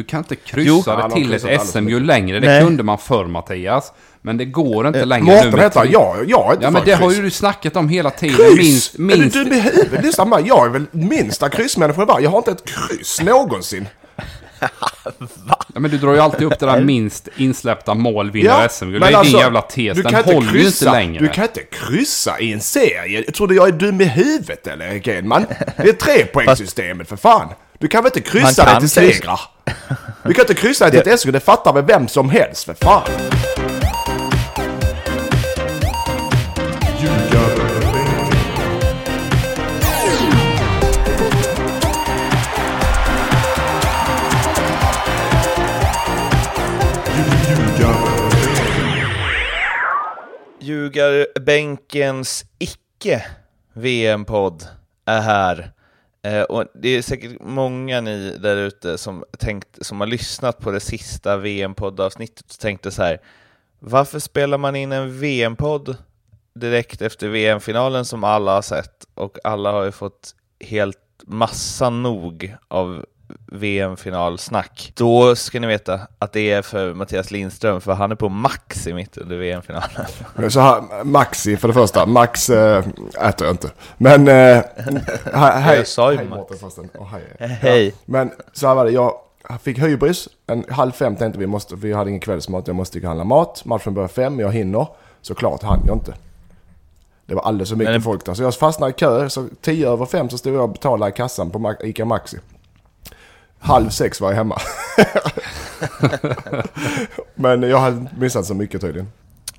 Du kan inte kryssa har det till ett alldeles SM för ju längre. Det Nej. kunde man förr Mattias. Men det går inte längre Mårten nu med heter Jag, jag är inte Ja men det har kryss. ju du snackat om hela tiden. Kryss! Minst, Är minst. du dum i huvudet? Lyssna på mig. Jag är väl minsta kryssmänniskan var. Jag har inte ett kryss någonsin. Ja, men du drar ju alltid upp det där minst insläppta mål vinner SM-guld. Det är men din alltså, jävla tes. du Den kan inte håller ju kryssa, inte längre. Du kan inte kryssa i en serie. Jag tror du jag är dum i huvudet eller Edman? Det är trepoängssystemet för fan. Du kan väl inte kryssa dig till segrar? Du kan inte kryssa dig till ett SM, det fattar väl vem som helst för fan. Ljugarbänkens icke-VM-podd är här. Eh, och det är säkert många ni där ute som, tänkt, som har lyssnat på det sista VM-poddavsnittet och tänkte så här, varför spelar man in en VM-podd direkt efter VM-finalen som alla har sett? Och alla har ju fått helt massa nog av VM-finalsnack. Då ska ni veta att det är för Mattias Lindström, för han är på max i mitt under VM-finalen. Så här, Maxi för det första. Max äh, äter jag inte. Men... Äh, hej, hej, Jag sa ju hej Max. Mårten. Och hej. Hej. Men så här var det, jag fick hybris. En halv fem tänkte vi måste, vi hade ingen kvällsmat, jag måste handla mat. Matchen börjar fem, jag hinner. Såklart hann jag inte. Det var alldeles för mycket Men- folk där. Så jag fastnade i kö, så tio över fem så stod jag och betalade i kassan på Ica Maxi. Halv sex var jag hemma. Men jag hade missat så mycket tydligen.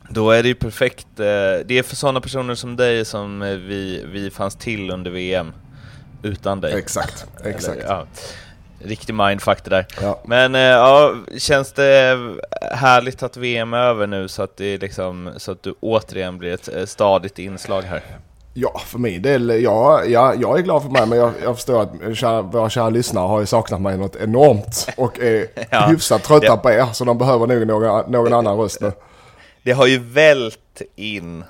Då är det ju perfekt. eh, Det är för sådana personer som dig som eh, vi, vi fanns till under VM. Utan dig. Exakt, exakt. Eller, ja, riktig mindfuck det där. Ja. Men eh, ja, känns det härligt att VM är över nu så att, det är liksom, så att du återigen blir ett stadigt inslag här? Ja, för min del, ja, ja, jag är glad för mig men jag, jag förstår att kära, våra kära lyssnare har ju saknat mig något enormt och är Ja. hyfsat trötta Ja. på er så de behöver nog någon, någon annan röst nu. Det har ju vält in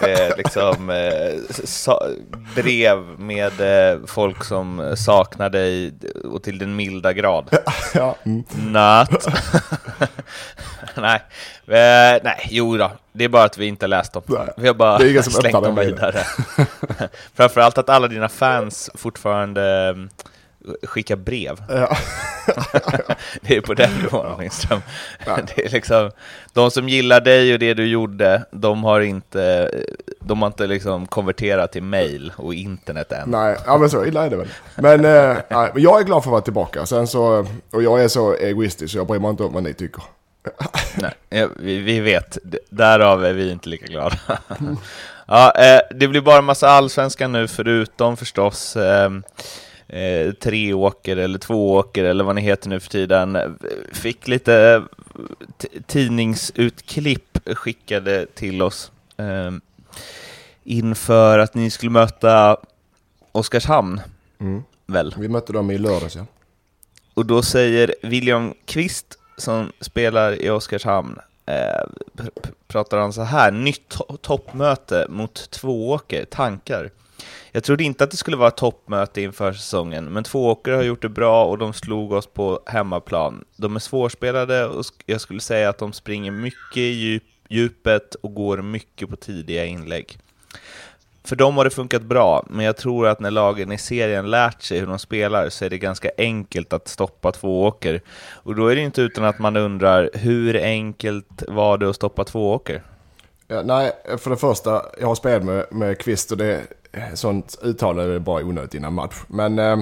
eh, liksom, eh, sa- brev med eh, folk som saknar dig och till den milda grad. Ja, mm. Natt. nej. Eh, nej, jo då. Det är bara att vi inte läst dem. Nej, Vi har bara det är slängt dem vidare. Framförallt att alla dina fans fortfarande skickar brev. ja. Det är på den nivån, Lindström. Det är liksom, de som gillar dig och det du gjorde, de har inte, de har inte liksom konverterat till mail och internet än. Nej, ja men så illa är det väl. Men, eh, jag är glad för att vara tillbaka. Sen så, och jag är så egoistisk så jag bryr mig inte om vad ni tycker. Nej, ja, vi, vi vet, därav är vi inte lika glada. ja, eh, det blir bara massa allsvenskan nu, förutom förstås eh, eh, Treåker eller Tvååker eller vad ni heter nu för tiden. Fick lite tidningsutklipp skickade till oss eh, inför att ni skulle möta Oskarshamn, Mm. väl? Vi mötte dem i lördags ja. Och då säger William Kvist, som spelar i Oskarshamn, eh, pr- pr- pratar han så här, nytt to- toppmöte mot Tvååker, tankar. Jag trodde inte att det skulle vara ett toppmöte inför säsongen, men Tvååker har gjort det bra och de slog oss på hemmaplan. De är svårspelade och jag skulle säga att de springer mycket i djup, djupet och går mycket på tidiga inlägg. För dem har det funkat bra, men jag tror att när lagen i serien lärt sig hur de spelar så är det ganska enkelt att stoppa Tvååker. Och då är det inte utan att man undrar, hur enkelt var det att stoppa Tvååker? ja. Nej, för det första, jag har spelat med, med Kvist och det Eh, sånt uttalande är bara onödigt innan match. Men eh,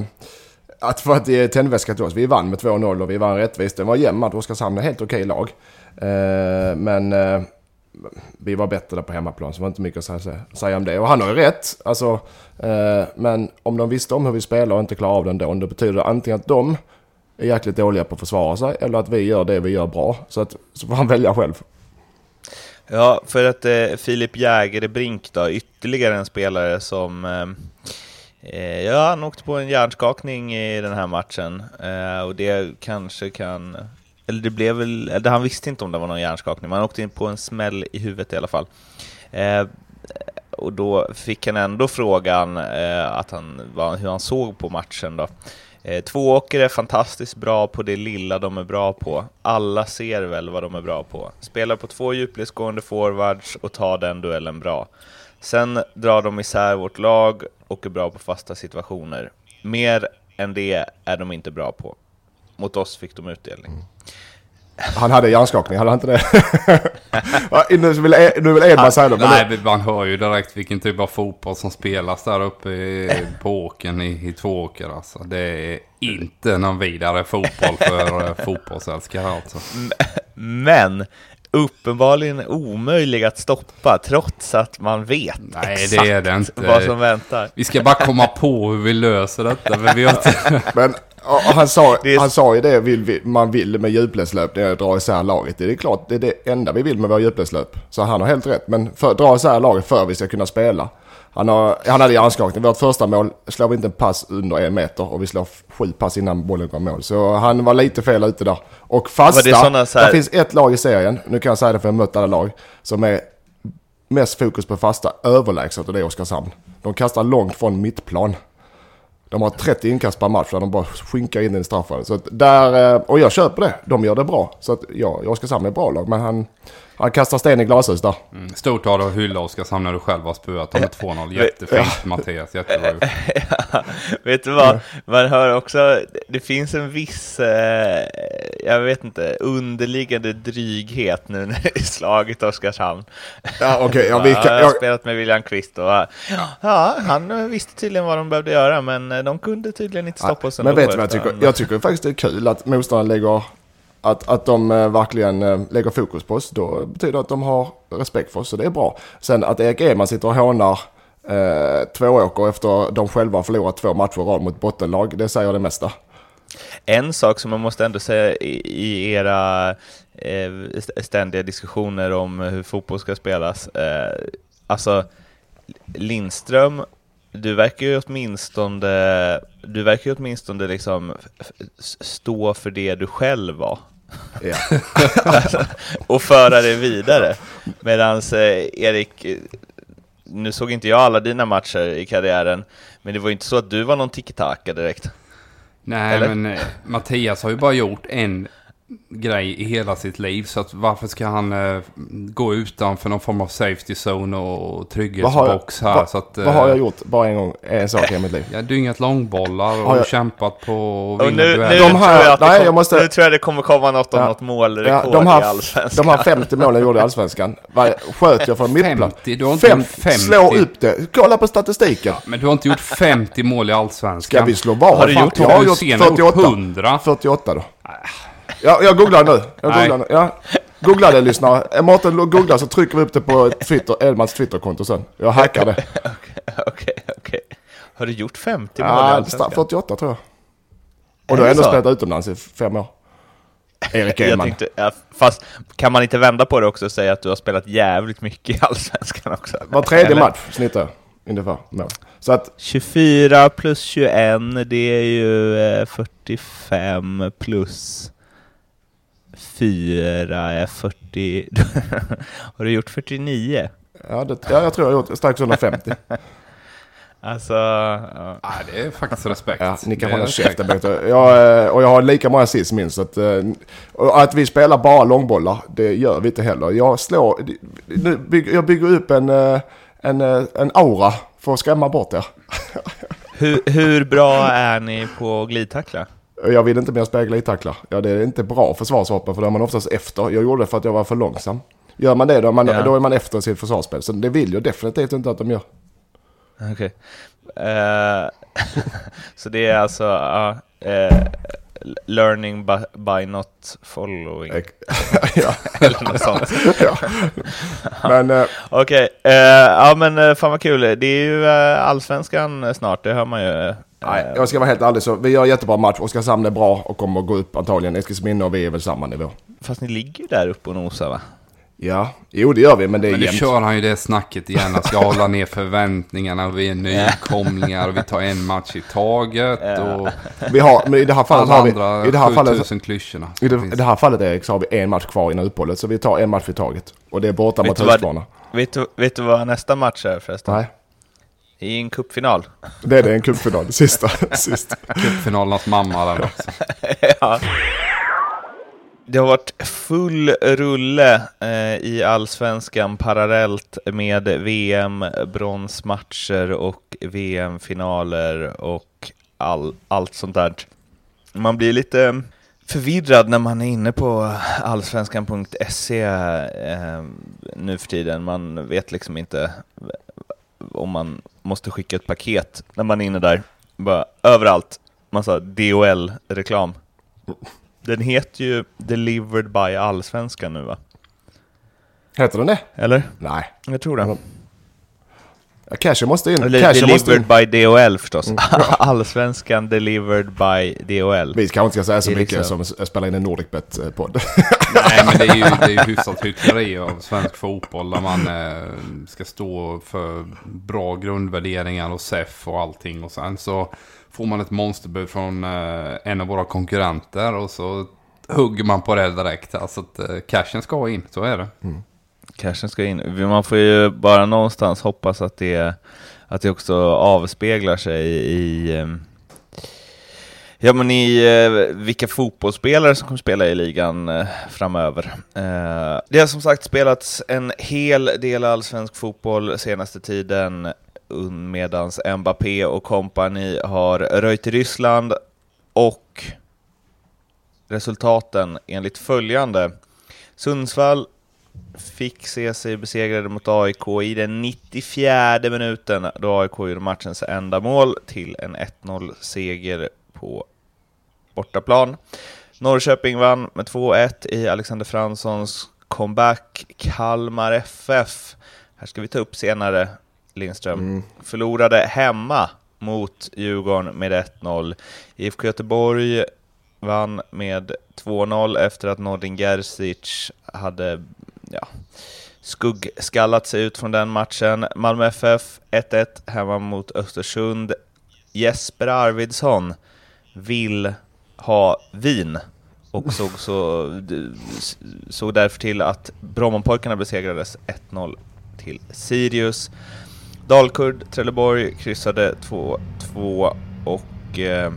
att för att det är tändväska till oss, vi vann med 2-0 och vi vann rättvist. Det var en jämn match, Oskarshamn är helt okej lag. Eh, men eh, vi var bättre där på hemmaplan så det var inte mycket att säga, säga om det. Och han har ju rätt. Alltså, eh, men om de visste om hur vi spelar och inte klarar av den då, då betyder det antingen att de är jäkligt dåliga på att försvara sig eller att vi gör det vi gör bra. Så, att, så får han välja själv. Ja, för att eh, Filip Jägerbrink då, ytterligare en spelare som... Eh, eh, ja, han åkte på en hjärnskakning i den här matchen. Eh, och det kanske kan... Eller det blev väl... Eller han visste inte om det var någon hjärnskakning, men han åkte in på en smäll i huvudet i alla fall. Eh, och då fick han ändå frågan eh, att han, vad, hur han såg på matchen då. Eh, Tvååker är fantastiskt bra på det lilla de är bra på. Alla ser väl vad de är bra på. Spelar på två djupledsgående forwards och tar den duellen bra. Sen drar de isär vårt lag och är bra på fasta situationer. Mer än det är de inte bra på. Mot oss fick de utdelning. Mm. Han hade hjärnskakning, hade han inte det? nu vill, nu vill Edman säga det. Nej, det... man hör ju direkt vilken typ av fotboll som spelas där uppe i, på åken i, i Tvååker. Alltså. Det är inte någon vidare fotboll för uh, fotbollsälskare alltså. Men uppenbarligen omöjlig att stoppa trots att man vet Nej, exakt det är det inte. vad som väntar. Vi ska bara komma på hur vi löser detta. Men, vi inte... men han, sa, är... han sa ju det vill vi, man vill med djupledslöp, det är att dra isär laget. Det är klart, det är det enda vi vill med våra djupledslöp. Så han har helt rätt. Men för, dra isär laget för att vi ska kunna spela. Han, har, han hade hjärnskakning. Vårt första mål slår vi inte en pass under en meter och vi slår sju pass innan bollen går mål. Så han var lite fel ute där. Och fasta, det, här... det finns ett lag i serien, nu kan jag säga det för jag har mött alla lag, som är mest fokus på fasta överlägset och det är Oskarshamn. De kastar långt från mittplan. De har 30 inkast per match där de bara skinkar in i straffade. Så där, eh, och jag köper det. De gör det bra. Så att ja, Oskarshamn är ett bra lag. Men han, han kastar sten i glashus där. Mm. Stort av dig att hylla Oskarshamn när du själv har spöat dem med 2-0. Jättefint Mattias, jättebra ja, Vet du vad, man hör också, det finns en viss, eh, jag vet inte, underliggande dryghet nu när det är slagit Oskarshamn. Ja, okay, ja, vi kan, jag har spelat med William Kvist och ja, han visste tydligen vad de behövde göra men de kunde tydligen inte stoppa oss. Men vet du vad jag tycker? Jag tycker faktiskt det är kul att motståndaren lägger att, att de eh, verkligen eh, lägger fokus på oss, då betyder det att de har respekt för oss, så det är bra. Sen att Erik Edman sitter och hånar eh, tvååker efter de själva förlorat två matcher rad mot bottenlag, det säger det mesta. En sak som man måste ändå säga i, era eh, ständiga diskussioner om hur fotboll ska spelas, alltså Lindström du verkar ju åtminstone, du verkar ju åtminstone liksom stå för det du själv var. Ja. och föra det vidare. Medan eh, Erik, nu såg inte jag alla dina matcher i karriären, men det var inte så att du var någon tiki-taka direkt. Nej, Eller? men eh, Mattias har ju bara gjort en grej i hela sitt liv. Så att varför ska han uh, gå utanför någon form av safety zone och trygghetsbox här? Va, så att, uh, vad har jag gjort? Bara en gång, en sak i mitt liv. Jag har dyngat långbollar och jag... kämpat på att vinna nu, nu, de här, jag nej, kom, jag måste... nu tror jag det kommer komma något om ja, något målrekord ja, de här, i Allsvenskan. De här 50 målen jag gjorde i Allsvenskan, sköt jag från mittplan. 50? Du har inte 50, 50. Slå upp det, kolla på statistiken. Ja, men du har inte gjort 50 mål i Allsvenskan. Ska vi slå vad? Har du gjort? Jag har gjort 48. 100. 48 då. Ja, jag googlar nu. Jag googlar nu. Ja. Googla det lyssnare. Mårten googlar så trycker vi upp det på Twitter, Edmans Twitterkonto sen. Jag hackar det. Okej, okej. Har du gjort 50 mål Ja, 48 tror jag. Och då har ändå spelat utomlands i fem år. Erik Edman. Tänkte, ja, fast kan man inte vända på det också och säga att du har spelat jävligt mycket i Allsvenskan också? Var tredje Eller? match snittar jag ungefär. Så att, 24 plus 21, det är ju 45 eh, plus fyra är 40... har du gjort 49? Ja, det, ja, jag tror jag har gjort strax under 50. Alltså... Ja. ja. det är faktiskt respekt. Ja, ni kan hålla käften bättre. Jag, eh, och jag har lika många assist minst. Att, eh, att vi spelar bara långbollar, det gör vi inte heller. Jag slår... Nu bygger, jag bygger upp en, eh, en, en aura för att skrämma bort er. hur, hur bra är ni på glidtackla? Jag vill inte mer spela glidtacklar. Ja, det är inte bra försvarsvapen för då är man oftast efter. Jag gjorde det för att jag var för långsam. Gör man det då är man, ja. då är man efter sitt försvarsspel. Så det vill jag definitivt inte att de gör. Okej. Okay. Uh, så det är alltså uh, learning by, by, not following? ja. Eller något sånt. ja. Men, uh, Okej, okay. ja men fan vad kul. Det är ju allsvenskan snart, det hör man ju. Nej, jag ska vara helt ärlig så vi gör jättebra match. Oskarshamn är bra och kommer att gå upp antagligen. Eskilsminne och vi är väl samma nivå. Fast ni ligger ju där uppe och nosar va? Ja, jo det gör vi men det är Men nu jämnt. kör han ju det snacket igen. Han ska hålla ner förväntningarna. Vi är nykomlingar och vi tar en match i taget. Och vi har, men i det här fallet har vi... I det här fallet, klyschorna. I det, I det här fallet Erik så har vi en match kvar innan uppehållet. Så vi tar en match i taget. Och det är borta mot Huskvarna. Vet du, vet du vad nästa match är förresten? Nej. I en cupfinal. Det är det, en cupfinal. Sista. sista. Cupfinalernas mamma den också. ja. Det har varit full rulle eh, i allsvenskan parallellt med VM-bronsmatcher och VM-finaler och all, allt sånt där. Man blir lite förvirrad när man är inne på allsvenskan.se eh, nu för tiden. Man vet liksom inte om man måste skicka ett paket när man är inne där. Bara överallt, massa DHL-reklam. Den heter ju Delivered by Allsvenskan nu va? Heter den det? Eller? Nej. Jag tror det. Ja, Cashen måste in. Eller måste delivered in. by DHL förstås. Allsvenskan Delivered by DHL. Vi kanske inte ska säga så mycket liksom- som spelar in en Nordicbet-podd. Nej, men det är ju, det är ju hyfsat hyckleri av svensk fotboll där man eh, ska stå för bra grundvärderingar och SEF och allting. Och sen så får man ett monsterbud från eh, en av våra konkurrenter och så hugger man på det direkt. Alltså att eh, cashen ska in, så är det. Cashen ska in. Man får ju bara någonstans hoppas att det, att det också avspeglar sig i ehm, Ja men i eh, vilka fotbollsspelare som kommer spela i ligan eh, framöver. Eh, det har som sagt spelats en hel del allsvensk fotboll senaste tiden medan Mbappé och kompani har röjt i Ryssland och resultaten enligt följande. Sundsvall fick se sig besegrade mot AIK i den 94 minuten då AIK gjorde matchens enda mål till en 1-0-seger på bortaplan. Norrköping vann med 2-1 i Alexander Franssons comeback. Kalmar FF, här ska vi ta upp senare, Lindström, förlorade hemma mot Djurgården med 1-0. IFK Göteborg vann med 2-0 efter att Nordin Gerzic hade ja, skuggskallat sig ut från den matchen. Malmö FF 1-1 hemma mot Östersund. Jesper Arvidsson vill ha vin och såg, så, såg därför till att Brommapojkarna besegrades 1-0 till Sirius. Dalkurd, Trelleborg kryssade 2-2 och eh,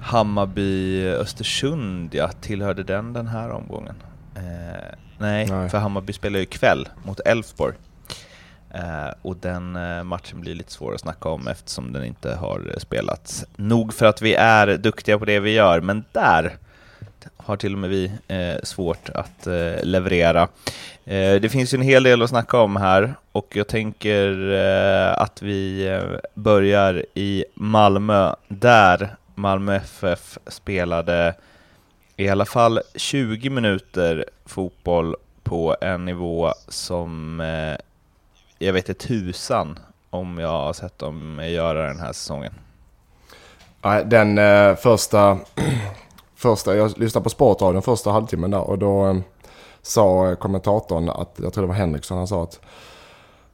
Hammarby Östersund, ja, tillhörde den den här omgången? Eh, nej, Nej. för Hammarby spelar ju ikväll mot Elfsborg. Eh, och den eh, matchen blir lite svår att snacka om eftersom den inte har eh, spelats. Nog för att vi är duktiga på det vi gör, men där har till och med vi eh, svårt att eh, leverera. Eh, det finns ju en hel del att snacka om här och jag tänker eh, att vi eh, börjar i Malmö där Malmö FF spelade i alla fall 20 minuter fotboll på en nivå som eh, jag vet inte tusan om jag har sett dem göra den här säsongen. Den eh, första, första, jag lyssnade på Sportradion första halvtimmen där och då eh, sa kommentatorn att, jag tror det var Henriksson, han sa att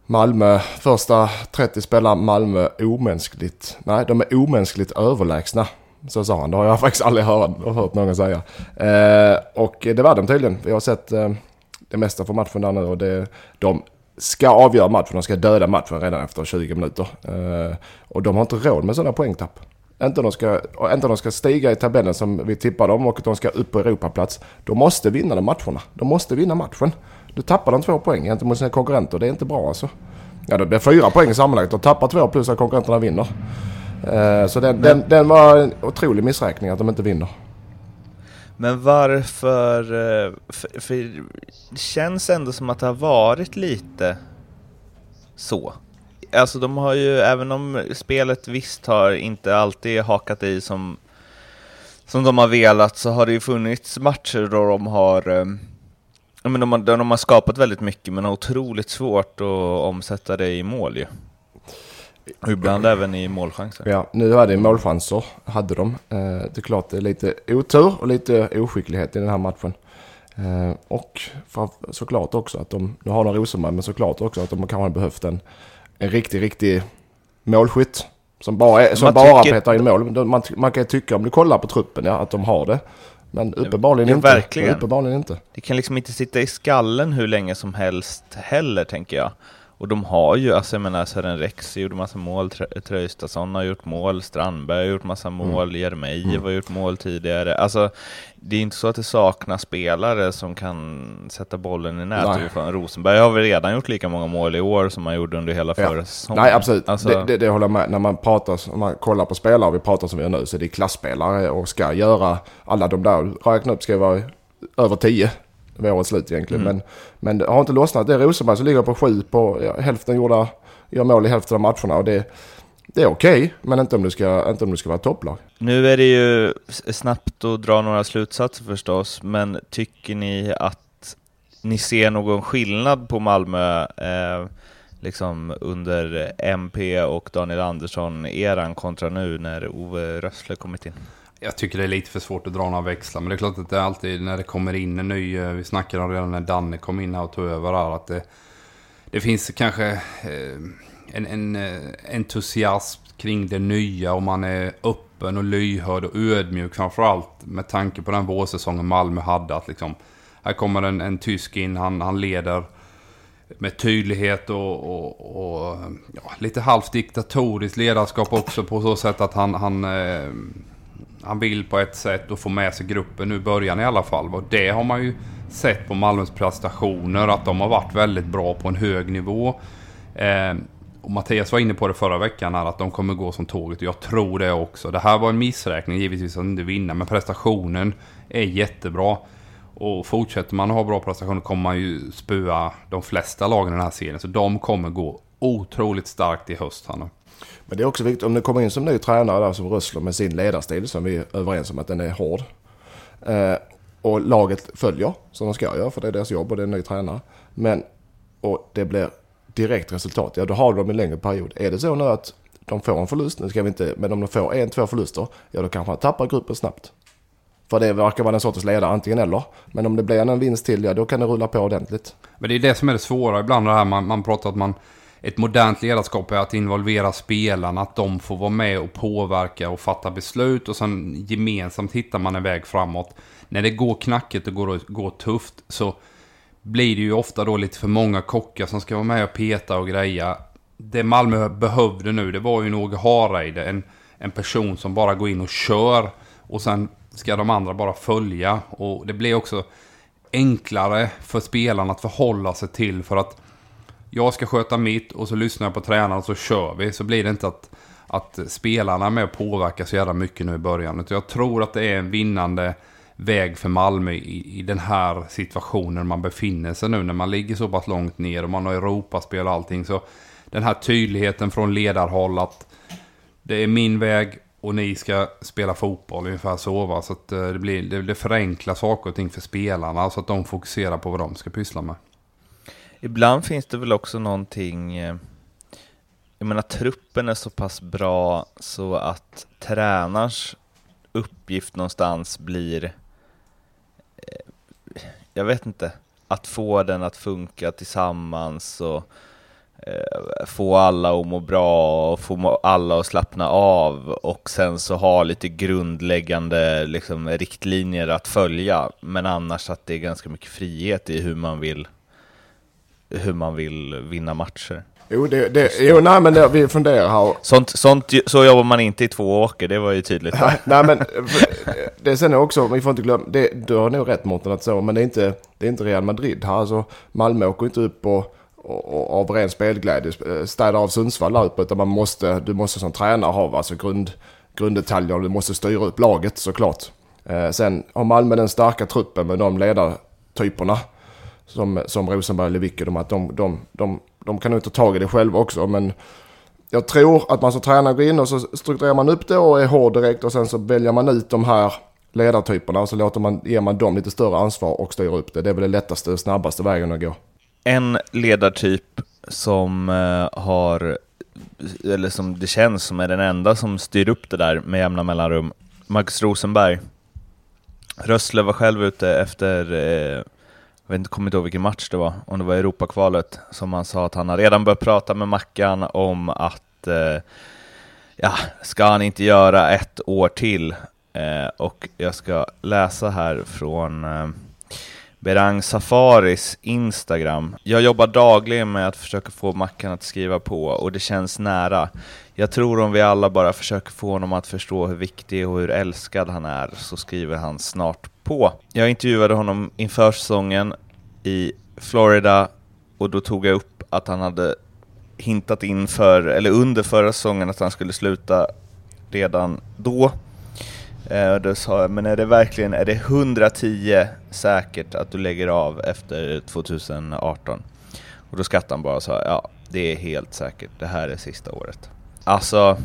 Malmö, första 30 spelar Malmö omänskligt, nej de är omänskligt överlägsna. Så sa han, det har jag faktiskt aldrig hört, hört någon säga. Eh, och det var de tydligen. Vi har sett eh, det mesta från matchen där nu och det, de ska avgöra matchen, de ska döda matchen redan efter 20 minuter. Eh, och de har inte råd med sådana poängtapp. Inte om, de ska, inte de ska stiga i tabellen som vi tippar dem och de ska upp på Europaplats. De måste vinna de matcherna. De måste vinna matchen. Du tappar de två poäng gentemot sina konkurrenter. Det är inte bra alltså. Ja, det blir fyra poäng sammanlagt. De tappar två plus att konkurrenterna vinner. Eh, så den, den, den var en otrolig missräkning att de inte vinner. Men varför... Eh, för, för det känns ändå som att det har varit lite så. Alltså de har ju, även om spelet visst har inte alltid hakat i som, som de har velat, så har det ju funnits matcher då de har eh, men de har, de har skapat väldigt mycket men har otroligt svårt att omsätta det i mål ju. Och ibland även i målchanser. Ja, nu hade de målchanser, hade de. Eh, det är klart det är lite otur och lite oskicklighet i den här matchen. Eh, och såklart också att de, nu har de Rosenberg, men såklart också att de kanske har behövt en, en riktig, riktig målskytt. Som bara, är, som Man bara tycker- petar in mål. Man, man kan ju tycka om du kollar på truppen, ja, att de har det. Men uppenbarligen ja, inte. verkligen. Uppenbarligen inte. Det kan liksom inte sitta i skallen hur länge som helst heller, tänker jag. Och de har ju, alltså jag menar Sören Rex gjorde massa mål, Traustason har gjort mål, Strandberg har gjort massa mm. mål, mm. Jeremejeff har gjort mål tidigare. Alltså, det är inte så att det saknas spelare som kan sätta bollen i nät. Rosenberg har väl redan gjort lika många mål i år som han gjorde under hela förra ja. säsongen. Nej, absolut. Alltså... Det, det, det håller jag med. När man pratar, om man kollar på spelare, vi pratar som vi gör nu, så är det klassspelare och ska göra alla de där, räkna upp ska vara över tio vid årets slut egentligen. Mm. Men, men det har inte lossnat. Det är Rosenberg som ligger på sju på ja, hälften gjorda, gör mål i hälften av matcherna. Och det, det är okej, okay, men inte om, du ska, inte om du ska vara topplag. Nu är det ju snabbt att dra några slutsatser förstås, men tycker ni att ni ser någon skillnad på Malmö eh, liksom under MP och Daniel Andersson-eran kontra nu när Ove Rössle kommit in? Jag tycker det är lite för svårt att dra några växlar. Men det är klart att det är alltid när det kommer in en ny... Eh, vi snackade om redan när Danne kom in här och tog över här. Att det, det finns kanske eh, en, en eh, entusiasm kring det nya. Och man är öppen och lyhörd och ödmjuk. Framförallt med tanke på den vårsäsongen Malmö hade. Att liksom, här kommer en, en tysk in. Han, han leder med tydlighet och, och, och ja, lite halvt diktatoriskt ledarskap också på så sätt att han, han eh, han vill på ett sätt och få med sig gruppen nu i början i alla fall. Och det har man ju sett på Malmös prestationer att de har varit väldigt bra på en hög nivå. Eh, och Mattias var inne på det förra veckan här, att de kommer gå som tåget och jag tror det också. Det här var en missräkning givetvis att inte vinna men prestationen är jättebra. Och fortsätter man att ha bra prestationer kommer man ju spöa de flesta lagen i den här serien. Så de kommer gå otroligt starkt i höst Hanna. Men det är också viktigt om det kommer in som ny tränare där som Rössler med sin ledarstil som vi är överens om att den är hård. Eh, och laget följer som de ska göra för det är deras jobb och det är en ny tränare. Men och det blir direkt resultat, ja då har de en längre period. Är det så nu att de får en förlust, nu ska vi inte, men om de får en, två förluster, ja då kanske man tappar gruppen snabbt. För det verkar vara den sortens ledare, antingen eller. Men om det blir en vinst till, ja då kan det rulla på ordentligt. Men det är det som är det svåra ibland, det här man, man pratar att man ett modernt ledarskap är att involvera spelarna, att de får vara med och påverka och fatta beslut och sen gemensamt hittar man en väg framåt. När det går knackigt och går, går tufft så blir det ju ofta då lite för många kockar som ska vara med och peta och greja. Det Malmö behövde nu, det var ju en Åge Hareide, en, en person som bara går in och kör och sen ska de andra bara följa. Och det blir också enklare för spelarna att förhålla sig till för att jag ska sköta mitt och så lyssnar jag på tränaren och så kör vi. Så blir det inte att, att spelarna är med och påverkar så jävla mycket nu i början. Jag tror att det är en vinnande väg för Malmö i, i den här situationen man befinner sig nu. När man ligger så pass långt ner och man har Europaspel och allting. Så den här tydligheten från ledarhåll att det är min väg och ni ska spela fotboll, ungefär så. Va? Så att eh, det, blir, det, det förenklar saker och ting för spelarna så att de fokuserar på vad de ska pyssla med. Ibland finns det väl också någonting, eh, jag menar truppen är så pass bra så att tränars uppgift någonstans blir, eh, jag vet inte, att få den att funka tillsammans och eh, få alla att må bra och få alla att slappna av och sen så ha lite grundläggande liksom, riktlinjer att följa. Men annars att det är ganska mycket frihet i hur man vill hur man vill vinna matcher. Jo, det, det, jo nej men det, vi funderar här. Sånt, sånt, så jobbar man inte i två åker, det var ju tydligt. nej, nej men det sen också, vi får inte glömma, det, du har nog rätt Mårten att så, men det är inte, det är inte Real Madrid här. Alltså, Malmö åker inte upp och, och, och av ren spelglädje städar av Sundsvall där uppe, utan man måste, du måste som tränare ha alltså grund, grunddetaljer, du måste styra upp laget såklart. Eh, sen har Malmö den starka truppen med de ledartyperna som, som Rosenberg eller Lewicki, de, att de, de, de, de kan nog ta tag i det själva också. Men jag tror att man som tränare går in och så strukturerar man upp det och är hård direkt och sen så väljer man ut de här ledartyperna och så låter man, ger man dem lite större ansvar och styr upp det. Det är väl det lättaste och snabbaste vägen att gå. En ledartyp som eh, har, eller som det känns som är den enda som styr upp det där med jämna mellanrum, Max Rosenberg. Rössle var själv ute efter eh, jag inte, kommer inte ihåg vilken match det var, om det var Europakvalet, som han sa att han har redan börjat prata med Mackan om att eh, ja, ska han inte göra ett år till? Eh, och jag ska läsa här från eh, Berang Safaris Instagram. Jag jobbar dagligen med att försöka få Mackan att skriva på och det känns nära. Jag tror om vi alla bara försöker få honom att förstå hur viktig och hur älskad han är så skriver han snart på. Jag intervjuade honom inför säsongen i Florida och då tog jag upp att han hade hintat inför, eller under förra säsongen att han skulle sluta redan då. Eh, då sa jag, men är det verkligen, är det 110 säkert att du lägger av efter 2018? Och då skrattade han bara och sa, ja det är helt säkert, det här är sista året. Alltså,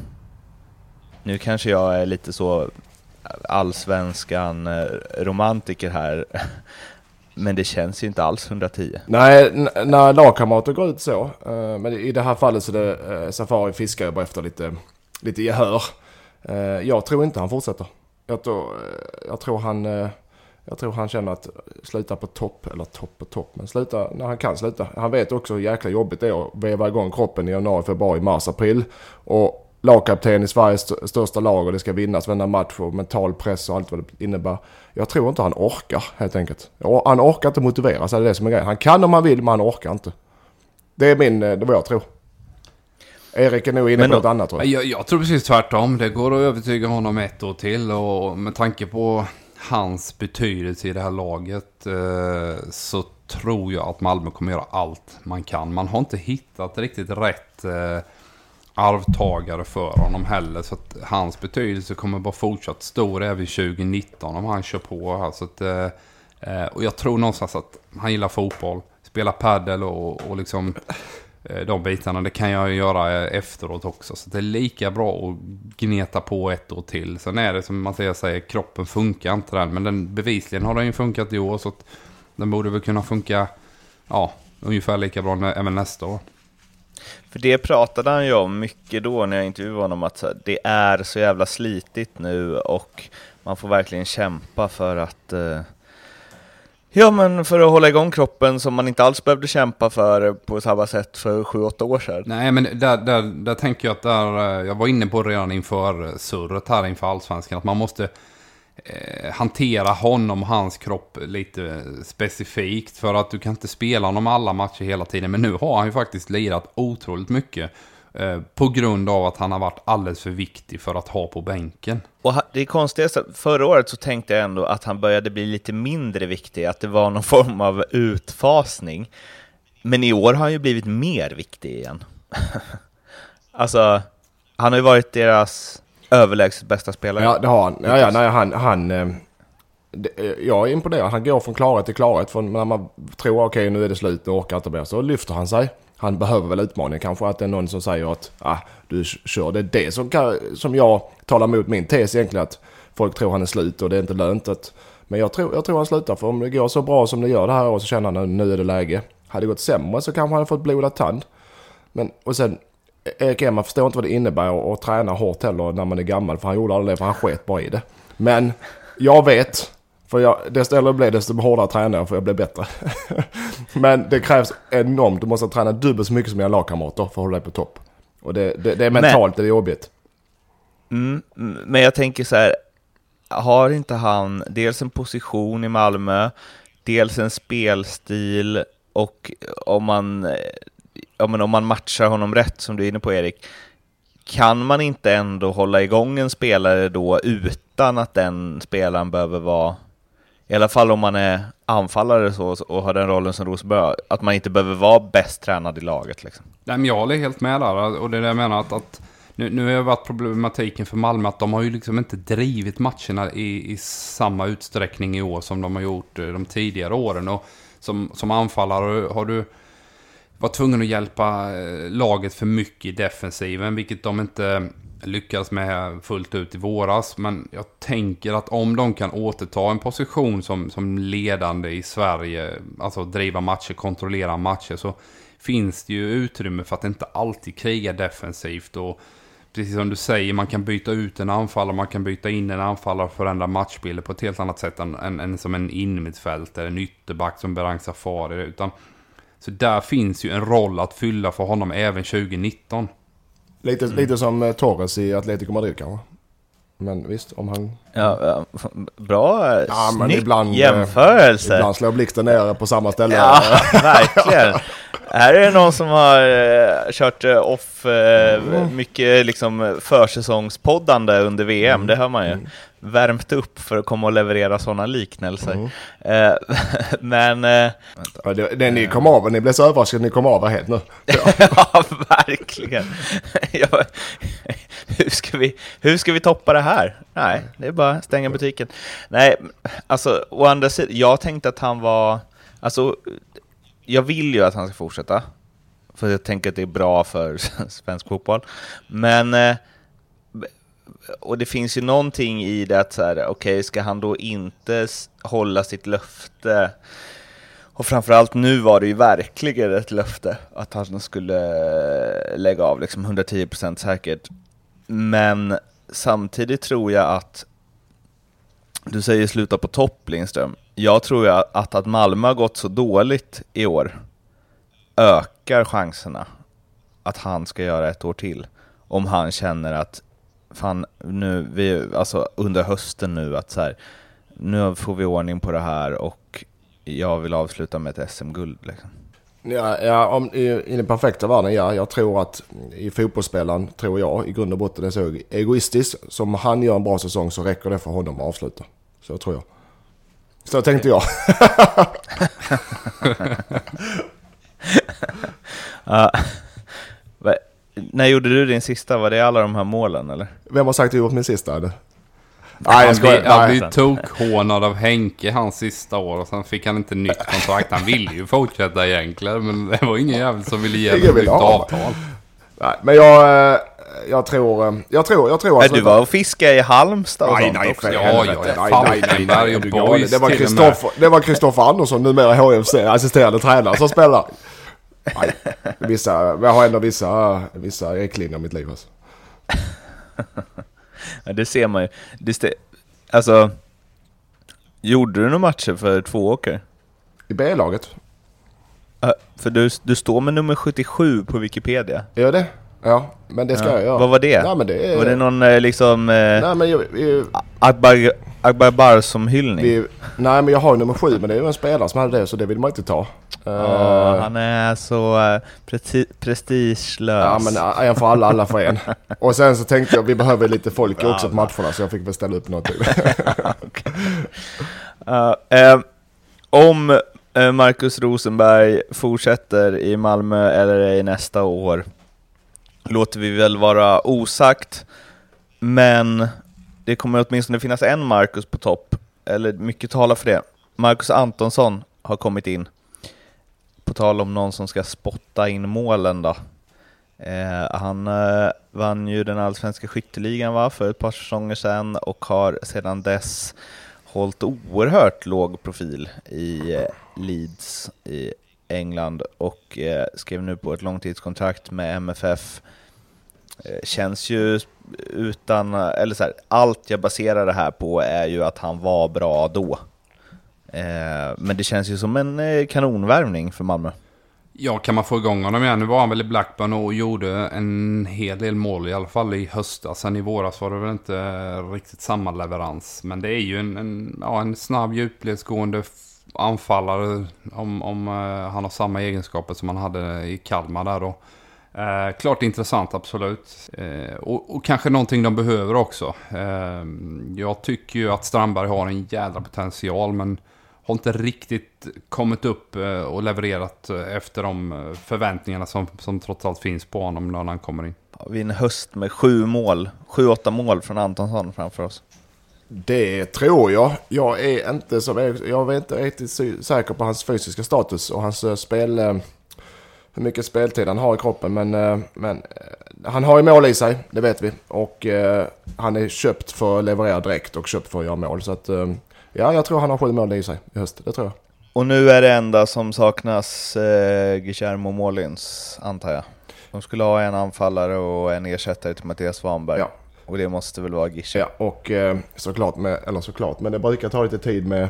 nu kanske jag är lite så allsvenskan eh, romantiker här, men det känns ju inte alls 110. Nej, när lagkamrater går ut så. Eh, men i det här fallet så är det eh, Safari fiskar jag bara efter lite, lite gehör. Jag tror inte han fortsätter. Jag tror, eh, jag tror han... Eh, jag tror han känner att sluta på topp, eller topp på topp, men sluta när han kan sluta. Han vet också hur jäkla jobbigt det är att veva igång kroppen i januari, februari, mars, april. Och lagkapten i Sveriges största lag och det ska vinnas varenda match och mental press och allt vad det innebär. Jag tror inte han orkar helt enkelt. Han orkar inte motivera sig, det är det som är grejen. Han kan om han vill men han orkar inte. Det är min, eh, det är vad jag tror. Erik är nog inne men, på något annat tror jag. jag. Jag tror precis tvärtom. Det går att övertyga honom ett år till och med tanke på hans betydelse i det här laget eh, så tror jag att Malmö kommer göra allt man kan. Man har inte hittat riktigt rätt eh, arvtagare för honom heller. Så att hans betydelse kommer vara fortsatt stor även 2019 om han kör på här. Så att, eh, eh, och jag tror någonstans att han gillar fotboll, spelar padel och, och liksom Eh, de bitarna. Det kan jag göra eh, efteråt också. Så det är lika bra att gneta på ett år till. Sen är det som Mattias säger, kroppen funkar inte där. Men den, bevisligen har den ju funkat i år. Så att den borde väl kunna funka ja, ungefär lika bra även nästa år. För det pratade han ju om mycket då när jag intervjuade honom, att det är så jävla slitigt nu och man får verkligen kämpa för att eh, Ja men för att hålla igång kroppen som man inte alls behövde kämpa för på samma sätt för sju åtta år sedan. Nej men där, där, där tänker jag att där, eh, jag var inne på redan inför surret här inför allsvenskan, att man måste eh, hantera honom och hans kropp lite specifikt. För att du kan inte spela honom alla matcher hela tiden. Men nu har han ju faktiskt lirat otroligt mycket. Eh, på grund av att han har varit alldeles för viktig för att ha på bänken. Och det är konstigt, förra året så tänkte jag ändå att han började bli lite mindre viktig, att det var någon form av utfasning. Men i år har han ju blivit mer viktig igen. alltså, han har ju varit deras överlägset bästa spelare. Ja, det har han. Ja, ja, nej, han, han eh, det, eh, jag är imponerad. Han går från klarhet till klarhet. Från när man tror okej okay, nu är det slut, nu orkar inte mer. Så lyfter han sig. Han behöver väl utmaning kanske. Att det är någon som säger att ah, du kör. Det är det som, kan, som jag talar emot min tes egentligen. Att folk tror han är slut och det är inte lönt. Att, men jag tror, jag tror han slutar. För om det går så bra som det gör det här året så känner han att nu är det läge. Hade det gått sämre så kanske han hade fått blodad tand. Men och sen e- Erik Emma förstår inte vad det innebär att träna hårt heller när man är gammal. För han gjorde aldrig det för han sket bara i det. Men jag vet. För jag, desto äldre jag blir desto hårdare tränar jag för jag blir bättre. Men det krävs enormt. Du måste träna dubbelt så mycket som dina lagkamrater för att hålla dig på topp. Och det, det, det är mentalt, men, det är jobbigt. Mm, men jag tänker så här. Har inte han dels en position i Malmö, dels en spelstil och om man ja, men om man matchar honom rätt, som du är inne på Erik, kan man inte ändå hålla igång en spelare då utan att den spelaren behöver vara, i alla fall om man är anfallare så, och har den rollen som Rosenberg, att man inte behöver vara bäst tränad i laget liksom? Nej, men jag håller helt med där och det är det jag menar att, att nu, nu har det varit problematiken för Malmö att de har ju liksom inte drivit matcherna i, i samma utsträckning i år som de har gjort eh, de tidigare åren och som, som anfallare har du varit tvungen att hjälpa eh, laget för mycket i defensiven, vilket de inte lyckades med fullt ut i våras. Men jag tänker att om de kan återta en position som, som ledande i Sverige, alltså driva matcher, kontrollera matcher, så finns det ju utrymme för att inte alltid kriga defensivt. Och precis som du säger, man kan byta ut en anfallare, man kan byta in en anfallare och förändra matchbilder på ett helt annat sätt än, än, än som en innermittfältare, en ytterback som Berang Safari. Utan så där finns ju en roll att fylla för honom även 2019. Lite, mm. lite som eh, Torres i Atletico Madrid kanske? Men visst, om han... Ja, ja, bra, Ja, men snygg ibland, eh, jämförelse. Ibland slår blixten ner på samma ställe. Ja, verkligen. Här är det någon som har eh, kört off eh, mycket liksom försäsongspoddande under VM, det hör man ju. Värmt upp för att komma och leverera sådana liknelser. Eh, men, eh, Ja, det, det, ni kom av, ni blev så överraskade, ni kom av helt nu. ja, verkligen. Ja, hur, ska vi, hur ska vi toppa det här? Nej, det är bara att stänga butiken. Nej, alltså å andra sidan, jag tänkte att han var, alltså, jag vill ju att han ska fortsätta, för jag tänker att det är bra för svensk fotboll. Men, eh, och det finns ju någonting i det att så här, okej, ska han då inte hålla sitt löfte och framförallt nu var det ju verkligen ett löfte att han skulle eh, lägga av liksom 110% säkert. Men samtidigt tror jag att du säger sluta på topp Lindström. Jag tror ju att, att Malmö har gått så dåligt i år ökar chanserna att han ska göra ett år till. Om han känner att fan, nu, vi, alltså under hösten nu att så här, nu får vi ordning på det här och jag vill avsluta med ett SM-guld. Liksom. Ja, ja om, i, i den perfekta världen, ja. Jag tror att i fotbollsspelaren, tror jag, i grund och botten är så egoistisk. Som han gör en bra säsong så räcker det för honom att avsluta. Så tror jag. Så tänkte jag. Ja. När gjorde du din sista? Var det alla de här målen eller? Vem har sagt att jag gjort min sista? Nej, Han jag skojar. Nej. blev tokhånad av Henke hans sista år och sen fick han inte nytt kontrakt. Han ville ju fortsätta egentligen men det var ingen jävel som ville ge honom nytt avtal. Nej, men jag, eh, jag tror... eh, Jag tror... Jag tror Nej, du var och fiskade i Halmstad och Nej, sånt nej, också. Ja, helvete. ja, Nej, ja. nej, nej, nej, Falkenberg och? Boys Det var Kristoffer Andersson, numera HFC, assisterande tränare, som spelar. Nej, vissa, jag har ändå vissa, vissa riktlinjer i mitt liv. Alltså. Ja, det ser man ju. Det alltså, gjorde du några matcher för Tvååker? I B-laget, Ja, För du, du står med nummer 77 på Wikipedia. gör det? Ja, men det ska Ja. jag göra. Vad var det? Nej, men det är... Var det någon eh, liksom eh, Nej, men jag, vi, Akbar, Akbar Barsum-hyllning? vi, nej, men jag har ju nummer sju, men det är ju en spelare som hade det, så det vill man inte ta. Ja, Eh, han är så uh, presti prestigelös. Ja men äh, en för alla, alla för en. Och sen så tänkte jag vi behöver lite folk också på matcherna så jag fick väl ställa upp något till. Eh, om eh, Marcus Rosenberg fortsätter i Malmö eller ej nästa år låter vi väl vara osagt. Men det kommer åtminstone finnas en Marcus på topp, eller mycket talar för det. Marcus Antonsson har kommit in. På tal om någon som ska spotta in målen då. Eh, han eh, vann ju den allsvenska skytteligan va, för ett par säsonger sedan och har sedan dess hållit oerhört låg profil i eh, Leeds i England och eh, skrev nu på ett långtidskontrakt med MFF. Eh, känns ju utan, eller så här, allt jag baserar det här på är ju att han var bra då. Eh, men det känns ju som en eh, kanonvärvning för Malmö. Ja, kan man få igång honom igen? Nu var han väl i Blackburn och gjorde en hel del mål i alla fall i höstas. Sen i våras var det väl inte eh, riktigt samma leverans. Men det är ju en, en, ja, en snabb djupledsgående anfallare om, om han har samma egenskaper som han hade i Kalmar där då. Eh, klart intressant, absolut. Eh, och, och kanske någonting de behöver också. Eh, jag tycker ju att Strandberg har en jädra potential, men har inte riktigt kommit upp eh, och levererat eh, efter de eh, förväntningarna som, som trots allt finns på honom när han kommer in. Har vi en höst med sju mål, sju, åtta mål från Antonsson framför oss. Det tror jag. Jag är inte så, jag är inte riktigt säker på hans fysiska status och hans eh, spel... Hur mycket speltid han har i kroppen. Men, eh, men eh, han har ju mål i sig, det vet vi. Och eh, han är köpt för att leverera direkt och köpt för att göra mål. Så att, ja, jag tror han har sju mål i sig i höst. Det tror jag. Och nu är det enda som saknas eh, Guillermo Målins, antar jag. De skulle ha en anfallare och en ersättare till Mattias Svanberg. Ja. Och det måste väl vara Gische. Ja, och eh, såklart, med, eller såklart, men det brukar ta lite tid med